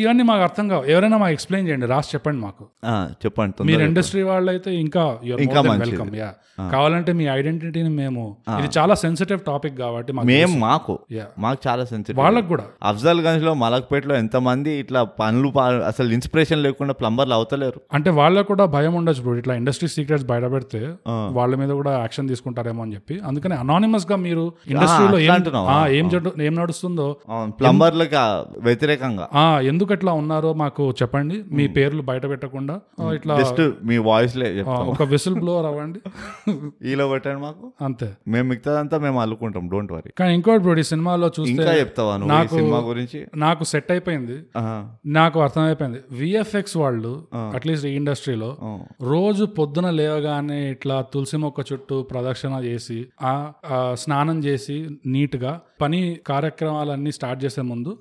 Speaker 1: ఇవన్నీ మాకు అర్థం కావు. ఎవరైనా మాకు ఎక్స్ప్లెయిన్ చేయండి. రాసి చెప్పండి మాకు.
Speaker 2: చెప్పండి
Speaker 1: మీరు. ఇండస్ట్రీ వాళ్ళు అయితే ఇంకా. వెల్కమ్ యా కావాలంటే మీ ఐడెంటిటీని మేము ఇది చాలా సెన్సిటివ్ టాపిక్ కాబట్టి మాకు
Speaker 2: మేం మాకు. మాకు చాలా సెన్సిటివ్
Speaker 1: వాళ్ళకు కూడా.
Speaker 2: అఫ్జల్ గంజ్లో మలక్పేటలో ఎంత మంది ఇట్లా పనులు అసలు ఇన్స్పిరేషన్ లేకుండా ప్లంబర్లు అవుతలేరు.
Speaker 1: అంటే వాళ్ళకు కూడా భయం ఉండొచ్చు బ్రో ఇట్లా ఇండస్ట్రీ సీక్రెట్స్ బయట పెడితే వాళ్ళ మీద కూడా యాక్షన్ తీసుకుంటారేమో అని చెప్పి. అందుకని అనానిమస్గా మీరు ఇండస్ట్రీలో ఏం ఏం నడుస్తుందో
Speaker 2: ప్లంబర్లకి వ్యతిరేకంగా.
Speaker 1: ఆ ఎందుకు ఎట్లా ఉన్నారో మాకు చెప్పండి. మీ పేర్లు బయట పెట్టకుండా ఆ, ఇట్లా
Speaker 2: జస్ట్ మీ వాయిస్
Speaker 1: ఒక విసిల్ బ్లోవర్ అవ్వండి.
Speaker 2: ఈలో పెట్టండి మాకు?
Speaker 1: అంతే.
Speaker 2: మేము మిగతాదంతా మేము అల్లుకుంటాం డోంట్ వరీ
Speaker 1: కానీ ఇంకోటి బ్రో ఈ సినిమాలో చూస్తే
Speaker 2: చెప్తావా
Speaker 1: నాకు-
Speaker 2: సినిమా గురించి?
Speaker 1: నాకు సెట్ అయిపోయింది. నాకు అర్థమైపోయింది. విఎఫ్ఎక్స్ వాళ్ళు అట్లీస్ట్ ఈ ఇండస్ట్రీలో రోజు పొద్దున లేవగానే ఇట్లా తులసి మొక్క చుట్టూ ప్రదక్షిణ చేసి ఆ ఆ, స్నానం చేసి నీట్గా పని కార్యక్రమాలన్నీ స్టార్ట్ చేసే ముందు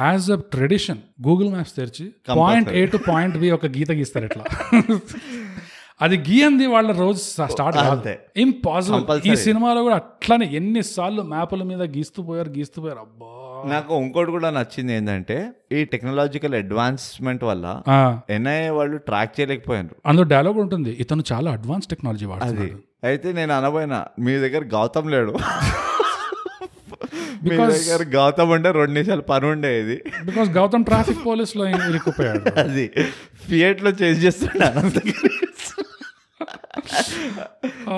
Speaker 1: as a tradition Google Maps తెరిచి point A to point B ఒక గీత గీస్తారు ఇట్లా. అది గీయంది వాళ్ళ రోజు స్టార్ట్ కాదు. ఇంపాసిబుల్ ఈ సినిమాలో కూడా అట్లానే ఎన్నిసార్లు మ్యాపుల మీద గీస్తూ పోయారు గీస్తూ పోయారు. అబ్బా!
Speaker 2: నాకు ఇంకోటి కూడా నచ్చింది ఏంటంటే ఈ టెక్నాలజికల్ అడ్వాన్స్మెంట్ వల్ల ఎన్ఐఏ వాళ్ళు ట్రాక్ చేయలేకపోయారు
Speaker 1: అందులో డైలాగ్ ఉంటుంది. ఇతను చాలా అడ్వాన్స్ టెక్నాలజీ వాడుతున్నాడు.
Speaker 2: అయితే నేను అనబోయినా మీ దగ్గర గౌతమ్ లేడు. దగ్గర గౌతమ్ అంటే రెండు నిమిషాలు పని ఉండే ఇది.
Speaker 1: బికాస్ గౌతమ్ ట్రాఫిక్ పోలీస్లో ఇరుక్కుపోయాడు.
Speaker 2: అది. ఫియట్లో చేంజ్ చేస్తుండే
Speaker 1: ఆ,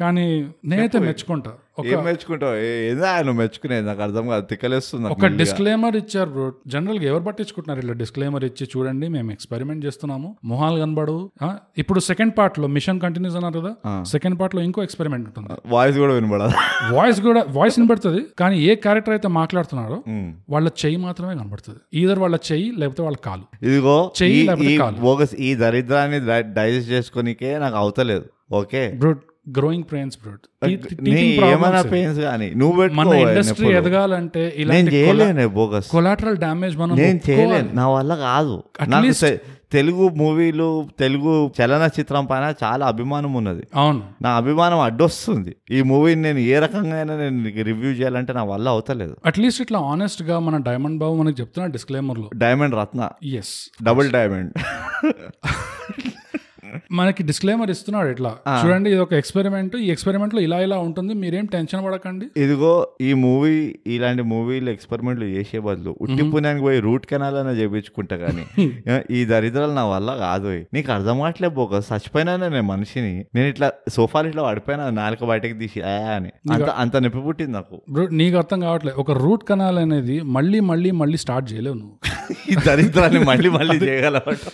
Speaker 1: కానీ నేనైతే మెచ్చుకుంటా.
Speaker 2: ఏం మెచ్చుకుంటావు? ఏదో ఆయన మెచ్చుకునేది నాకు అర్థం కాదు తిక్కలేస్తుంది
Speaker 1: ఒక. డిస్క్లైమర్ ఇచ్చారు బ్రో జనరల్గా ఎవరు పట్టించుకుంటున్నారు ఇలా డిస్క్లైమర్ ఇచ్చి చూడండి మేము ఎక్స్పెరిమెంట్ చేస్తున్నాము. మొహాలు కనబడు ఇప్పుడు సెకండ్ పార్ట్లో మిషన్ కంటిన్యూస్ అన్నారు కదా సెకండ్ పార్ట్లో ఇంకో ఎక్స్పెరిమెంట్ ఉంటుంది.
Speaker 2: వాయిస్ కూడా వినబడదు.
Speaker 1: వాయిస్ కూడా వాయిస్ వినబడుతుంది కానీ ఏ క్యారెక్టర్ అయితే మాట్లాడుతున్నారో. వాళ్ళ చెయ్యి మాత్రమే కనబడుతుంది. ఈధర్ వాళ్ళ చెయ్యి లేకపోతే వాళ్ళ కాలు.
Speaker 2: ఇదిగో
Speaker 1: చెయ్యి
Speaker 2: ఈ-
Speaker 1: లేకపోతే
Speaker 2: ఈ
Speaker 1: కాలు.
Speaker 2: బోగస్ ఈ దరిద్రాన్ని డైజెస్ట్ చేసుకోనికే నాకు అవతలేదు. Okay?
Speaker 1: Bro growing pains bro
Speaker 2: నీ ఏమైనా పెయిన్స్ కానీ నువ్వు
Speaker 1: మన ఇండస్ట్రీ. ఎదగాలంటే ఇలాంటి
Speaker 2: చేయలేను బోగస్
Speaker 1: కొలాటరల్ డ్యామేజ్ మనం
Speaker 2: నేను. చేయలేను నా వల్ల కాదు. నాకు తెలుగు మూవీలు తెలుగు చలన చిత్రం పైన చాలా అభిమానం ఉన్నది.
Speaker 1: అవును.
Speaker 2: నా అభిమానం అడ్డొస్తుంది. ఈ మూవీని నేను ఏ రకంగా అయినా నేను రివ్యూ చేయాలంటే నా వల్ల అవుతలేదు.
Speaker 1: అట్లీస్ట్ ఇట్లా ఆనెస్ట్గా మన డైమండ్ బాబు మనకి చెప్తున్నా డిస్క్లైమర్లో.
Speaker 2: Diamond Ratna.
Speaker 1: Yes
Speaker 2: double diamond
Speaker 1: మనకి డిస్క్లైమర్ ఇస్తున్నాడు ఇట్లా. చూడండి ఇది ఒక ఎక్స్పెరిమెంట్ ఈ ఎక్స్పెరిమెంట్లో ఇలా ఇలా ఉంటుంది మీరేం టెన్షన్ పడకండి.
Speaker 2: ఇదిగో ఈ మూవీ ఇలాంటి మూవీలు ఎక్స్పెరిమెంట్లు చేసే బదులు ఉట్టి పుణ్యానికి పోయి రూట్ కెనాల్ అయినా చేయించుకుంటా కానీ ఈ దరిద్రాలు నా వల్ల కాదు. నీకు అర్థం కావట్లే పోక. చచ్చిపోయినా నేను మనిషిని. నేను ఇట్లా సోఫాలు ఇట్లా పడిపోయినా నాలుక బయటకు తీసి అని. అంత అంత నొప్పి పుట్టింది నాకు.
Speaker 1: నీకు అర్థం కావట్లేదు ఒక రూట్ కనాల్ అనేది మళ్ళీ మళ్ళీ మళ్ళీ స్టార్ట్ చేయలేవు నువ్వు.
Speaker 2: ఈ దరిద్రాన్ని మళ్ళీ మళ్ళీ చేయగలవట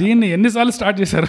Speaker 1: దీన్ని ఎన్నిసార్లు స్టార్ట్ చేశారు?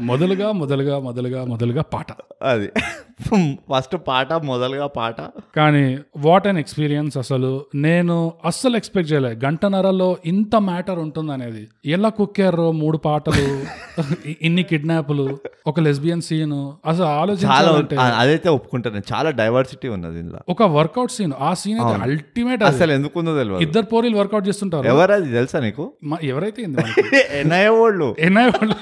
Speaker 1: మొదలుగా మొదలుగా మొదలుగా మొదలుగా పాట.
Speaker 2: అది. ఫస్ట్ పాట మొదలుగా పాట.
Speaker 1: కానీ వాట్ అండ్ ఎక్స్పీరియన్స్ అసలు. నేను అస్సలు ఎక్స్పెక్ట్ చేయలే. గంటన్నరలో ఇంత మ్యాటర్ ఉంటుంది అనేది ఎలా కుక్కారో మూడు పాటలు ఇన్ని కిడ్నాపులు ఒక లెస్బియన్ సీన్ అసలు
Speaker 2: చాలా
Speaker 1: ఆలోచించాలంటే
Speaker 2: ఆ- అదైతే ఒప్పుకుంటాను. చాలా డైవర్సిటీ ఉన్నది ఇందులో.
Speaker 1: ఒక వర్కౌట్ సీన్ ఆ సీన్ అయితే అల్టిమేట్
Speaker 2: అసలు ఎందుకుందో తెలియదు
Speaker 1: ఇద్దరు పోరీలు వర్కౌట్ చేస్తుంటారు.
Speaker 2: ఎవరది తెలుసా నీకు?
Speaker 1: ఎవరైతే?
Speaker 2: ఎన్ఐఏ వాళ్ళు.
Speaker 1: ఎన్ఐ వాళ్ళు?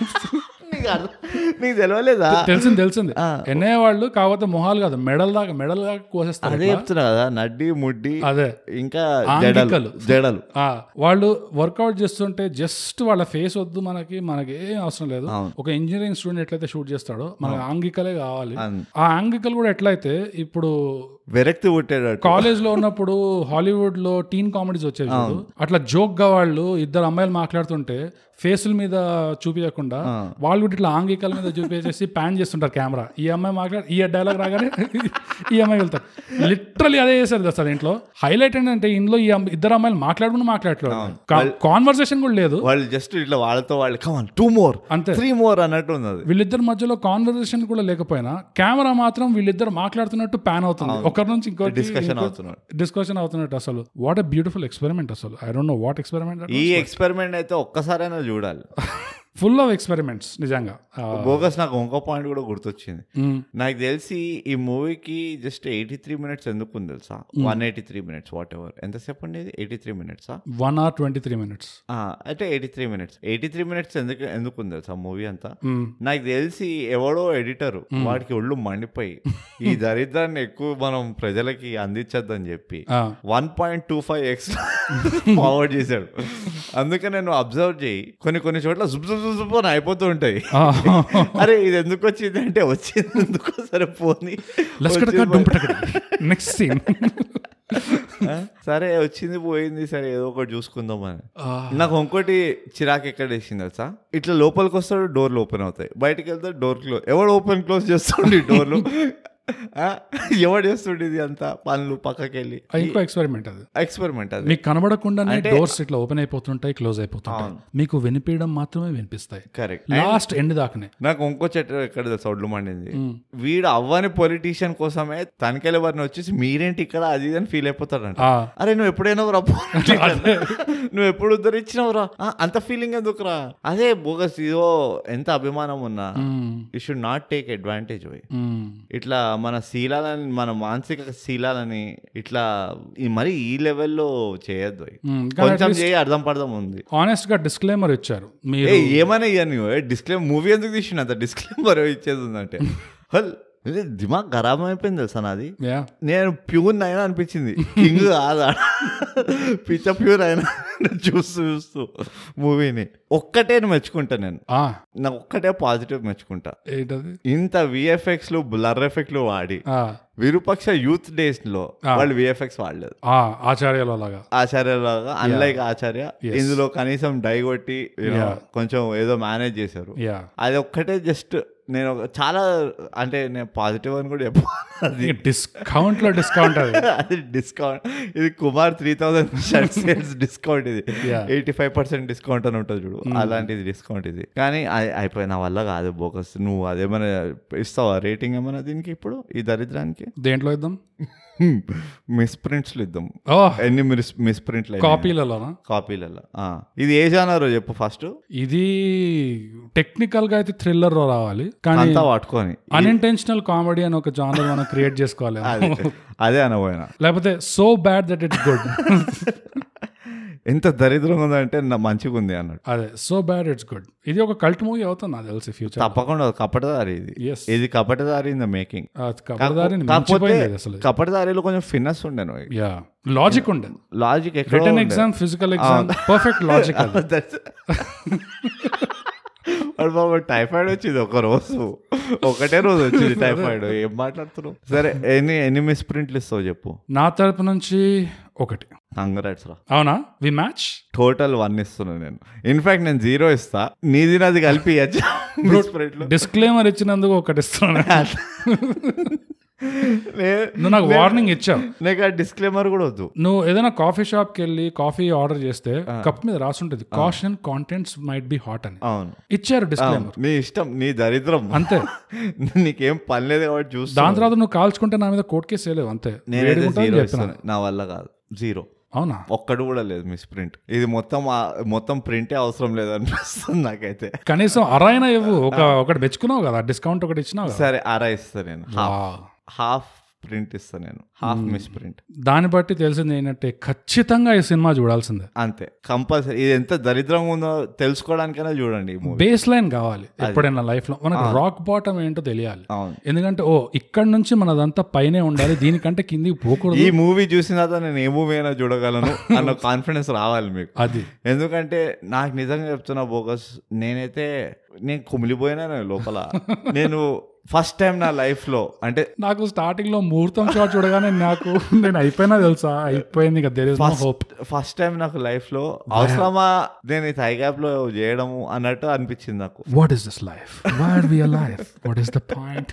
Speaker 2: నీకు తెలియలేదా
Speaker 1: తెలిసింది తెలిసింది. ఎన్ఐ వాళ్ళు కాకపోతే మొహాలు కాదు మెడల్ దాకా మెడల్ దాకా కోసేస్తారు
Speaker 2: అదే చెప్తున్నా కదా నడ్డి ముడ్డి
Speaker 1: అదే.
Speaker 2: ఇంకా. జడలు జడలు.
Speaker 1: ఆ వాళ్ళు వర్కౌట్ చేస్తుంటే జస్ట్ వాళ్ళ ఫేస్ వద్దు మనకి మనకి ఏం అవసరం లేదు. ఒక ఇంజనీరింగ్ స్టూడెంట్ ఎట్లయితే షూట్ చేస్తాడో మనకి ఆంగికలే కావాలి. ఆ ఆంగికలు కూడా ఎట్లయితే ఇప్పుడు
Speaker 2: విరక్తి పుట్టేటట్టు.
Speaker 1: కాలేజ్లో ఉన్నప్పుడు హాలీవుడ్లో టీన్ కామెడీస్ వచ్చేవి. అట్లా జోక్గా వాళ్ళు ఇద్దరు అమ్మాయిలు మాట్లాడుతుంటే ఫేసుల మీద చూపించకుండా వాళ్ళు కూడా ఇట్లా ఆంగికల మీద చూపించేసి ప్యాన్ చేస్తుంటారు కెమెరా. ఈ అమ్మాయి మాట్లాడి ఈ డైలాగ్ రాగానే ఈ అమ్మాయి వెళ్తారు. లిటరలీ అదే చేశారు సార్ ఇంట్లో? హైలైట్ ఏంటంటే ఇందులో ఈ ఇద్దరు అమ్మాయిలు మాట్లాడుకుని మాట్లాడలేదు కాన్వర్సేషన్ కూడా లేదు.
Speaker 2: వాళ్ళు జస్ట్ ఇట్లా వాళ్ళతో వాళ్ళు కమాన్ టూ మోర్
Speaker 1: అంతే.
Speaker 2: త్రీ మోర్ అన్నట్టు ఉంది అది.
Speaker 1: వీళ్ళిద్దరి మధ్యలో కాన్వర్సేషన్ కూడా లేకపోయినా కెమెరా మాత్రం వీళ్ళిద్దరు మాట్లాడుతున్నట్టు ప్యాన్ అవుతుంది. ఒకరి నుంచి ఇంకో
Speaker 2: డిస్కషన్ అవుతున్నాడు
Speaker 1: డిస్కషన్ అవుతున్నట్టు అసలు. వాట్ ఎ బ్యూటిఫుల్ ఎక్స్పెరిమెంట్ అసలు. I don't know what experiment
Speaker 2: ఈ ఎక్స్పెరిమెంట్ అయితే ఒక్కసారైనా చూడాలి.
Speaker 1: ఫుల్ ఆఫ్ ఎక్స్పెరిమెంట్స్ నిజంగా.
Speaker 2: బోగస్ నాకు ఇంకో పాయింట్ కూడా గుర్తొచ్చింది. నాకు తెలిసి ఈ మూవీకి జస్ట్ ఎయిటీ త్రీ మినిట్స్ ఎందుకు ఉంది తెలుసా? One eighty three minutes whatever ఎంతసేపు ఉండేది? Eighty three మినిట్సా?
Speaker 1: One hour twenty three minutes
Speaker 2: అయితే eighty three minutes. Eighty three minutes ఎందుకు ఎందుకు ఉంది తెలుసా మూవీ అంతా? నాకు తెలిసి ఎవడో ఎడిటర్ వాడికి ఒళ్ళు మండిపోయి ఈ దరిద్రాన్ని ఎక్కువ మనం ప్రజలకి అందించద్దని చెప్పి one point two five X forward చేశాడు. అందుకే నేను అబ్జర్వ్ చేయి. కొన్ని కొన్ని చోట్ల జుబ్ జుబ్ అని అయిపోతూ ఉంటాయి. అరే ఇది ఎందుకు వచ్చింది అంటే వచ్చింది ఎందుకు సరే పోని?
Speaker 1: నెక్స్ట్ సీన్
Speaker 2: సరే వచ్చింది పోయింది సరే ఏదో ఒకటి చూసుకుందాం అని. నాకు ఇంకోటి చిరాకు ఎక్కడ వేసింది తెలుసా? ఇట్లా లోపలికి వస్తాడు డోర్లు ఓపెన్ అవుతాయి. బయటికి వెళ్తే డోర్ క్లోజ్ ఎవడు ఓపెన్ క్లోజ్ చేస్తుండే డోర్లు ఎవడు చేస్తుండే ఇది అంతా? పనులు పక్కకి వెళ్ళి
Speaker 1: ఇంకో ఎక్స్పెరిమెంట్ అది.
Speaker 2: ఎక్స్పెరిమెంట్ అది.
Speaker 1: మీకు కనబడకుండానే డోర్స్ ఇట్లా ఓపెన్ అయిపోతుంటాయి క్లోజ్ అయిపోతుంటాయి. మీకు వినిపించడం మాత్రమే వినిపిస్తాయి.
Speaker 2: కరెక్ట్
Speaker 1: లాస్ట్ ఎండ్ దాకానే.
Speaker 2: నాకు ఇంకో చెట్టు ఎక్కడ తెలుసా ఒడ్లు మండింది? వీడు అవ్వని పొలిటీషియన్ కోసమే తనకెళ్ళి వారిని వచ్చేసి మీరేంటి ఇక్కడ అది అని ఫీల్ అయిపోతాడంట. అరే నువ్వు ఎప్పుడైనా రా నువ్వు ఎప్పుడు ఉద్ధరించినావురా ఆ, అంత ఫీలింగ్ ఎందుకురా అదే బోగస్ ఇదో ఎంత అభిమానం ఉన్నా. You should not take
Speaker 1: advantage
Speaker 2: ఇట్లా మన శీలాలని మన మానసిక శీలాలని ఇట్లా ఈ మరి ఈ లెవెల్లో చేయొద్దు. కొంచెం చేయి అర్థం పడదాం ఉంది.
Speaker 1: ఆనెస్ట్గా డిస్క్లైమర్ ఇచ్చారు
Speaker 2: ఏమైనా ఇయ్యను డిస్క్లైమ్ మూవీ ఎందుకు తీసిన డిస్క్లైమర్ ఇచ్చేది ఉందంటే. హల్ దిమాగ్ ఖరాబ్ అయిపోయింది తెలుసా నాది? నేను ప్యూర్ అయినా అనిపించింది. కింగ్ కాదా? పిచ్చ ప్యూర్ అయినా చూస్తూ చూస్తూ మూవీని. ఒక్కటే మెచ్చుకుంటా నేను.
Speaker 1: ఆ.
Speaker 2: నాకు ఒక్కటే పాజిటివ్ మెచ్చుకుంటా.
Speaker 1: ఏంటది?
Speaker 2: ఇంత విఎఫ్ఎక్స్లు బ్లర్ ఎఫెక్ట్లు వాడి విరూపక్ష యూత్ డేస్లో వాళ్ళు విఎఫ్ఎక్స్ వాడలేదు.
Speaker 1: ఆచార్యలో లాగా.
Speaker 2: ఆచార్యలాగా అన్లైక్ ఆచార్య ఇందులో కనీసం డై కొట్టి you know, కొంచెం ఏదో మేనేజ్ చేశారు. అది ఒక్కటే జస్ట్ నేను చాలా అంటే నేను పాజిటివ్ అని కూడా చెప్పాను అది
Speaker 1: డిస్కౌంట్లో డిస్కౌంట్ అది.
Speaker 2: డిస్కౌంట్ ఇది Kumar three thousand shirt sales discount ఇది. ఎయిటీ ఫైవ్ పర్సెంట్ డిస్కౌంట్ అని ఉంటుంది చూడు. అలాంటిది డిస్కౌంట్ ఇది. కానీ అది అయిపోయి నా వల్ల కాదు బోకస్ నువ్వు అదేమైనా ఇస్తావా? రేటింగ్ ఏమైనా దీనికి ఇప్పుడు? ఈ దరిద్రానికి?
Speaker 1: దేంట్లో ఇద్దాం?
Speaker 2: మిస్ ప్రింట్స్లు ఇద్దాం ఎన్ని మిస్ మిస్ ప్రింట్లు
Speaker 1: కాపీలలోనా?
Speaker 2: కాపీలలో. ఇది ఏ జానర్ చెప్పు ఫస్ట్.
Speaker 1: ఇది టెక్నికల్గా అయితే థ్రిల్లర్ రావాలి కానీ
Speaker 2: అంతా పట్టుకొని.
Speaker 1: అన్ఇంటెన్షనల్ కామెడీ అని ఒక జానర్ మనం క్రియేట్ చేసుకోవాలి.
Speaker 2: అదే అదే అనబోయినా.
Speaker 1: లేకపోతే so bad that it's good.
Speaker 2: ఎంత దరిద్రంగా ఉందంటే నా మంచిగా ఉంది అన్నట్టు
Speaker 1: అదే సో బ్యాడ్ ఇట్స్ గుడ్ ఇది ఒక కల్ట్ మూవీ అవుతుంది నాకు తెలిసి ఫ్యూచర్
Speaker 2: తప్పకుండా కపటదారి ఇది. ఇది కపటదారి ఇన్ ద మేకింగ్ కపటదారిలో కొంచెం ఫిన్నెస్ ఉండేను
Speaker 1: యా లాజిక్ ఉండేది
Speaker 2: లాజిక్ ఎక్కడ
Speaker 1: return exam physical exam perfect logic
Speaker 2: వాడు బాబు టైఫాయిడ్ వచ్చింది ఒక రోజు. ఒకటే రోజు వచ్చింది టైఫాయిడ్. ఏం మాట్లాడుతున్నావు? సరే ఎన్ని ఎన్ని మిస్ ప్రింట్లు ఇస్తావు చెప్పు.
Speaker 1: నా తరపు నుంచి ఒకటి.
Speaker 2: కంగ్రాట్స్ రా.
Speaker 1: అవునా? వి మ్యాచ్?
Speaker 2: టోటల్ వన్ ఇస్తున్నా నేను. ఇన్ఫాక్ట్ నేను జీరో ఇస్తా. నీది నాది కలిపి
Speaker 1: డిస్క్లైమర్ ఇచ్చినందుకు ఒకటి ఇస్తున్నాను నువ్వు నాకు వార్నింగ్ ఇచ్చావు.
Speaker 2: నీకు డిస్క్లైమర్ కూడా వద్దు.
Speaker 1: నువ్వు ఏదైనా కాఫీ షాప్కి వెళ్ళి కాఫీ ఆర్డర్ చేస్తే కప్ మీద రాసుంటది. Caution contents might be hot అని.
Speaker 2: అవును.
Speaker 1: ఇచ్చారు డిస్క్లైమర్
Speaker 2: నీ ఇష్టం నీ దరిద్రం.
Speaker 1: అంతే.
Speaker 2: నీకేం పని లేదు కాబట్టి చూస్తా
Speaker 1: దాని తర్వాత నువ్వు కాల్చుకుంటే నా మీద కోర్ట్ కేసు వేయలేవు అంతే.
Speaker 2: ఇస్తాను. నా వల్ల కాదు. జీరో
Speaker 1: అవునా?
Speaker 2: ఒక్కడు కూడా లేదు మిస్ ప్రింట్ ఇది మొత్తం మొత్తం ప్రింటే అవసరం లేదు అనిపిస్తుంది నాకైతే.
Speaker 1: కనీసం అరైనా ఇవ్వు. ఒక ఒకటి తెచ్చుకున్నావు కదా డిస్కౌంట్ ఒకటి ఇచ్చినావు
Speaker 2: సరే అరా ఇస్తా నేను. హాఫ్ ప్రింట్ ఇస్తా నేను. హాఫ్ మిస్ ప్రింట్
Speaker 1: దాన్ని బట్టి తెలిసింది ఏంటంటే ఖచ్చితంగా ఈ సినిమా చూడాల్సిందే.
Speaker 2: అంతే. కంపల్సరీ. ఇది ఎంత దరిద్రంగా ఉందో తెలుసుకోవడానికైనా చూడండి
Speaker 1: బేస్ లైన్ కావాలి ఎప్పుడైనా లైఫ్లో. మనకు రాక్ బాటమ్ ఏంటో తెలియాలి.
Speaker 2: అవును.
Speaker 1: ఎందుకంటే ఓ ఇక్కడ నుంచి మనదంతా పైనే ఉండాలి. దీనికంటే కిందికి పోకూడదు.
Speaker 2: ఈ మూవీ చూసిన తర్వాత నేను ఏ మూవీ అయినా చూడగలను అన్న కాన్ఫిడెన్స్ రావాలి మీకు.
Speaker 1: అది.
Speaker 2: ఎందుకంటే నాకు నిజంగా చెప్తున్నా బోగస్ నేనైతే నేను కుమిలిపోయినా లోపల. నేను ఫస్ట్ టైం నా లైఫ్లో అంటే
Speaker 1: నాకు స్టార్టింగ్లో ముహూర్తం షాట్ చూడగానే నాకు నేను అయిపోయినా తెలుసా? అయిపోయింది ఇస్ హోప్
Speaker 2: ఫస్ట్ టైం నాకు లైఫ్లో అవసరమా? నేను ఈ థై గ్యాప్లో చేయడము అన్నట్టు అనిపించింది నాకు.
Speaker 1: What is this life what we life what is the point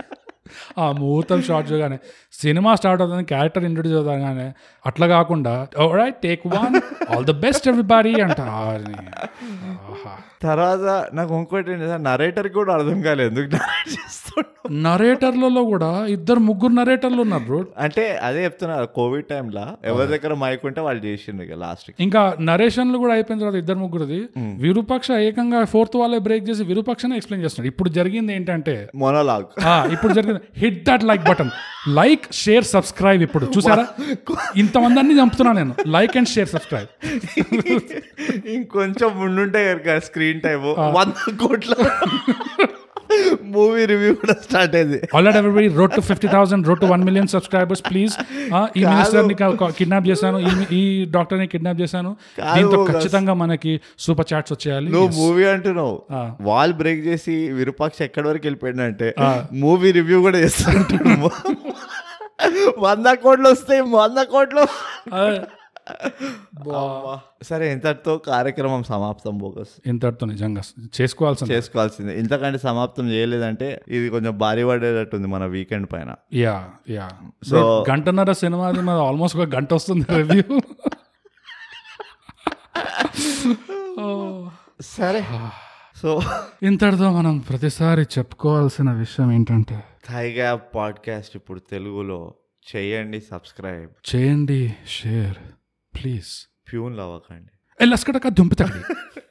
Speaker 1: ఆ ముహూర్తం షాట్ చూడగానే సినిమా స్టార్ట్ అవుతుంది క్యారెక్టర్ ఇంట్రొడ్యూస్ అవుతాగానే అట్లా కాకుండా take one all the best everybody అంట.
Speaker 2: తర్వాత నాకు ఇంకోటి నరేటర్ కూడా అర్థం కాలేదు ఎందుకు
Speaker 1: నరేటర్లలో కూడా ఇద్దరు ముగ్గురు నరేటర్లు ఉన్నారు బ్రో
Speaker 2: అంటే అదే చెప్తున్నా కోవిడ్ టైంలో ఎవరి దగ్గర మైక్ ఉంటే వాళ్ళు చేసిండ్రు లాస్ట్
Speaker 1: ఇంకా నరేషన్లు కూడా అయిపోయిన తర్వాత ఇద్దరు ముగ్గురుది విరూపక్ష ఏకంగా ఫోర్త్ వాళ్ళే బ్రేక్ చేసి విరూపక్షనే ఎక్స్ప్లెయిన్ చేస్తున్నాడు. ఇప్పుడు జరిగింది ఏంటంటే
Speaker 2: మొనోలాగ్
Speaker 1: ఇప్పుడు జరిగింది. Hit that like button like share subscribe ఇప్పుడు. చూసారా? ఇంతమంది అన్ని చంపుతున్నా నేను. లైక్ అండ్ షేర్ సబ్స్క్రైబ్
Speaker 2: ఇంకొంచెం ముందుంటే కనుక స్క్రీన్ టైం వంద కోట్ల. మూవీ రివ్యూ కూడా స్టార్ట్ అయింది.
Speaker 1: Already everybody road to fifty thousand road to one million subscribers please ఈ మినిస్టర్ని కిడ్నాప్ చేశాను ఈ డాక్టర్ని కిడ్నాప్ చేశాను. దీంతో ఖచ్చితంగా మనకి సూపర్ చాట్స్ వచ్చేయాలి.
Speaker 2: నువ్వు మూవీ అంటున్నావు. వాల్ బ్రేక్ చేసి విరూపాక్ష ఎక్కడి వరకు వెళ్ళిపోయిందంటే మూవీ రివ్యూ కూడా చేస్తాను వంద కోట్లు వస్తాయి వంద కోట్లు. సరే ఇంతటితో కార్యక్రమం సమాప్తం బోగస్.
Speaker 1: ఇంతటితో నిజంగా చేసుకోవాల్సింది.
Speaker 2: చేసుకోవాల్సిందే. ఇంతకంటే సమాప్తం చేయలేదంటే ఇది కొంచెం భారీ పడేటట్టుంది మన వీకెండ్ పైన.
Speaker 1: Yeah yeah. సో గంటన్నర సినిమాది మన ఆల్మోస్ట్ ఒక గంట వస్తుంది రివ్యూ
Speaker 2: సరే. సో
Speaker 1: ఇంతటితో మనం ప్రతిసారి చెప్పుకోవాల్సిన విషయం ఏంటంటే
Speaker 2: థైగా పాడ్కాస్ట్ ఇప్పుడు తెలుగులో చేయండి సబ్స్క్రైబ్.
Speaker 1: చేయండి షేర్. ప్లీజ్.
Speaker 2: ప్యూన్ అవ్వకండి
Speaker 1: లస్కటక దుంపుతాడు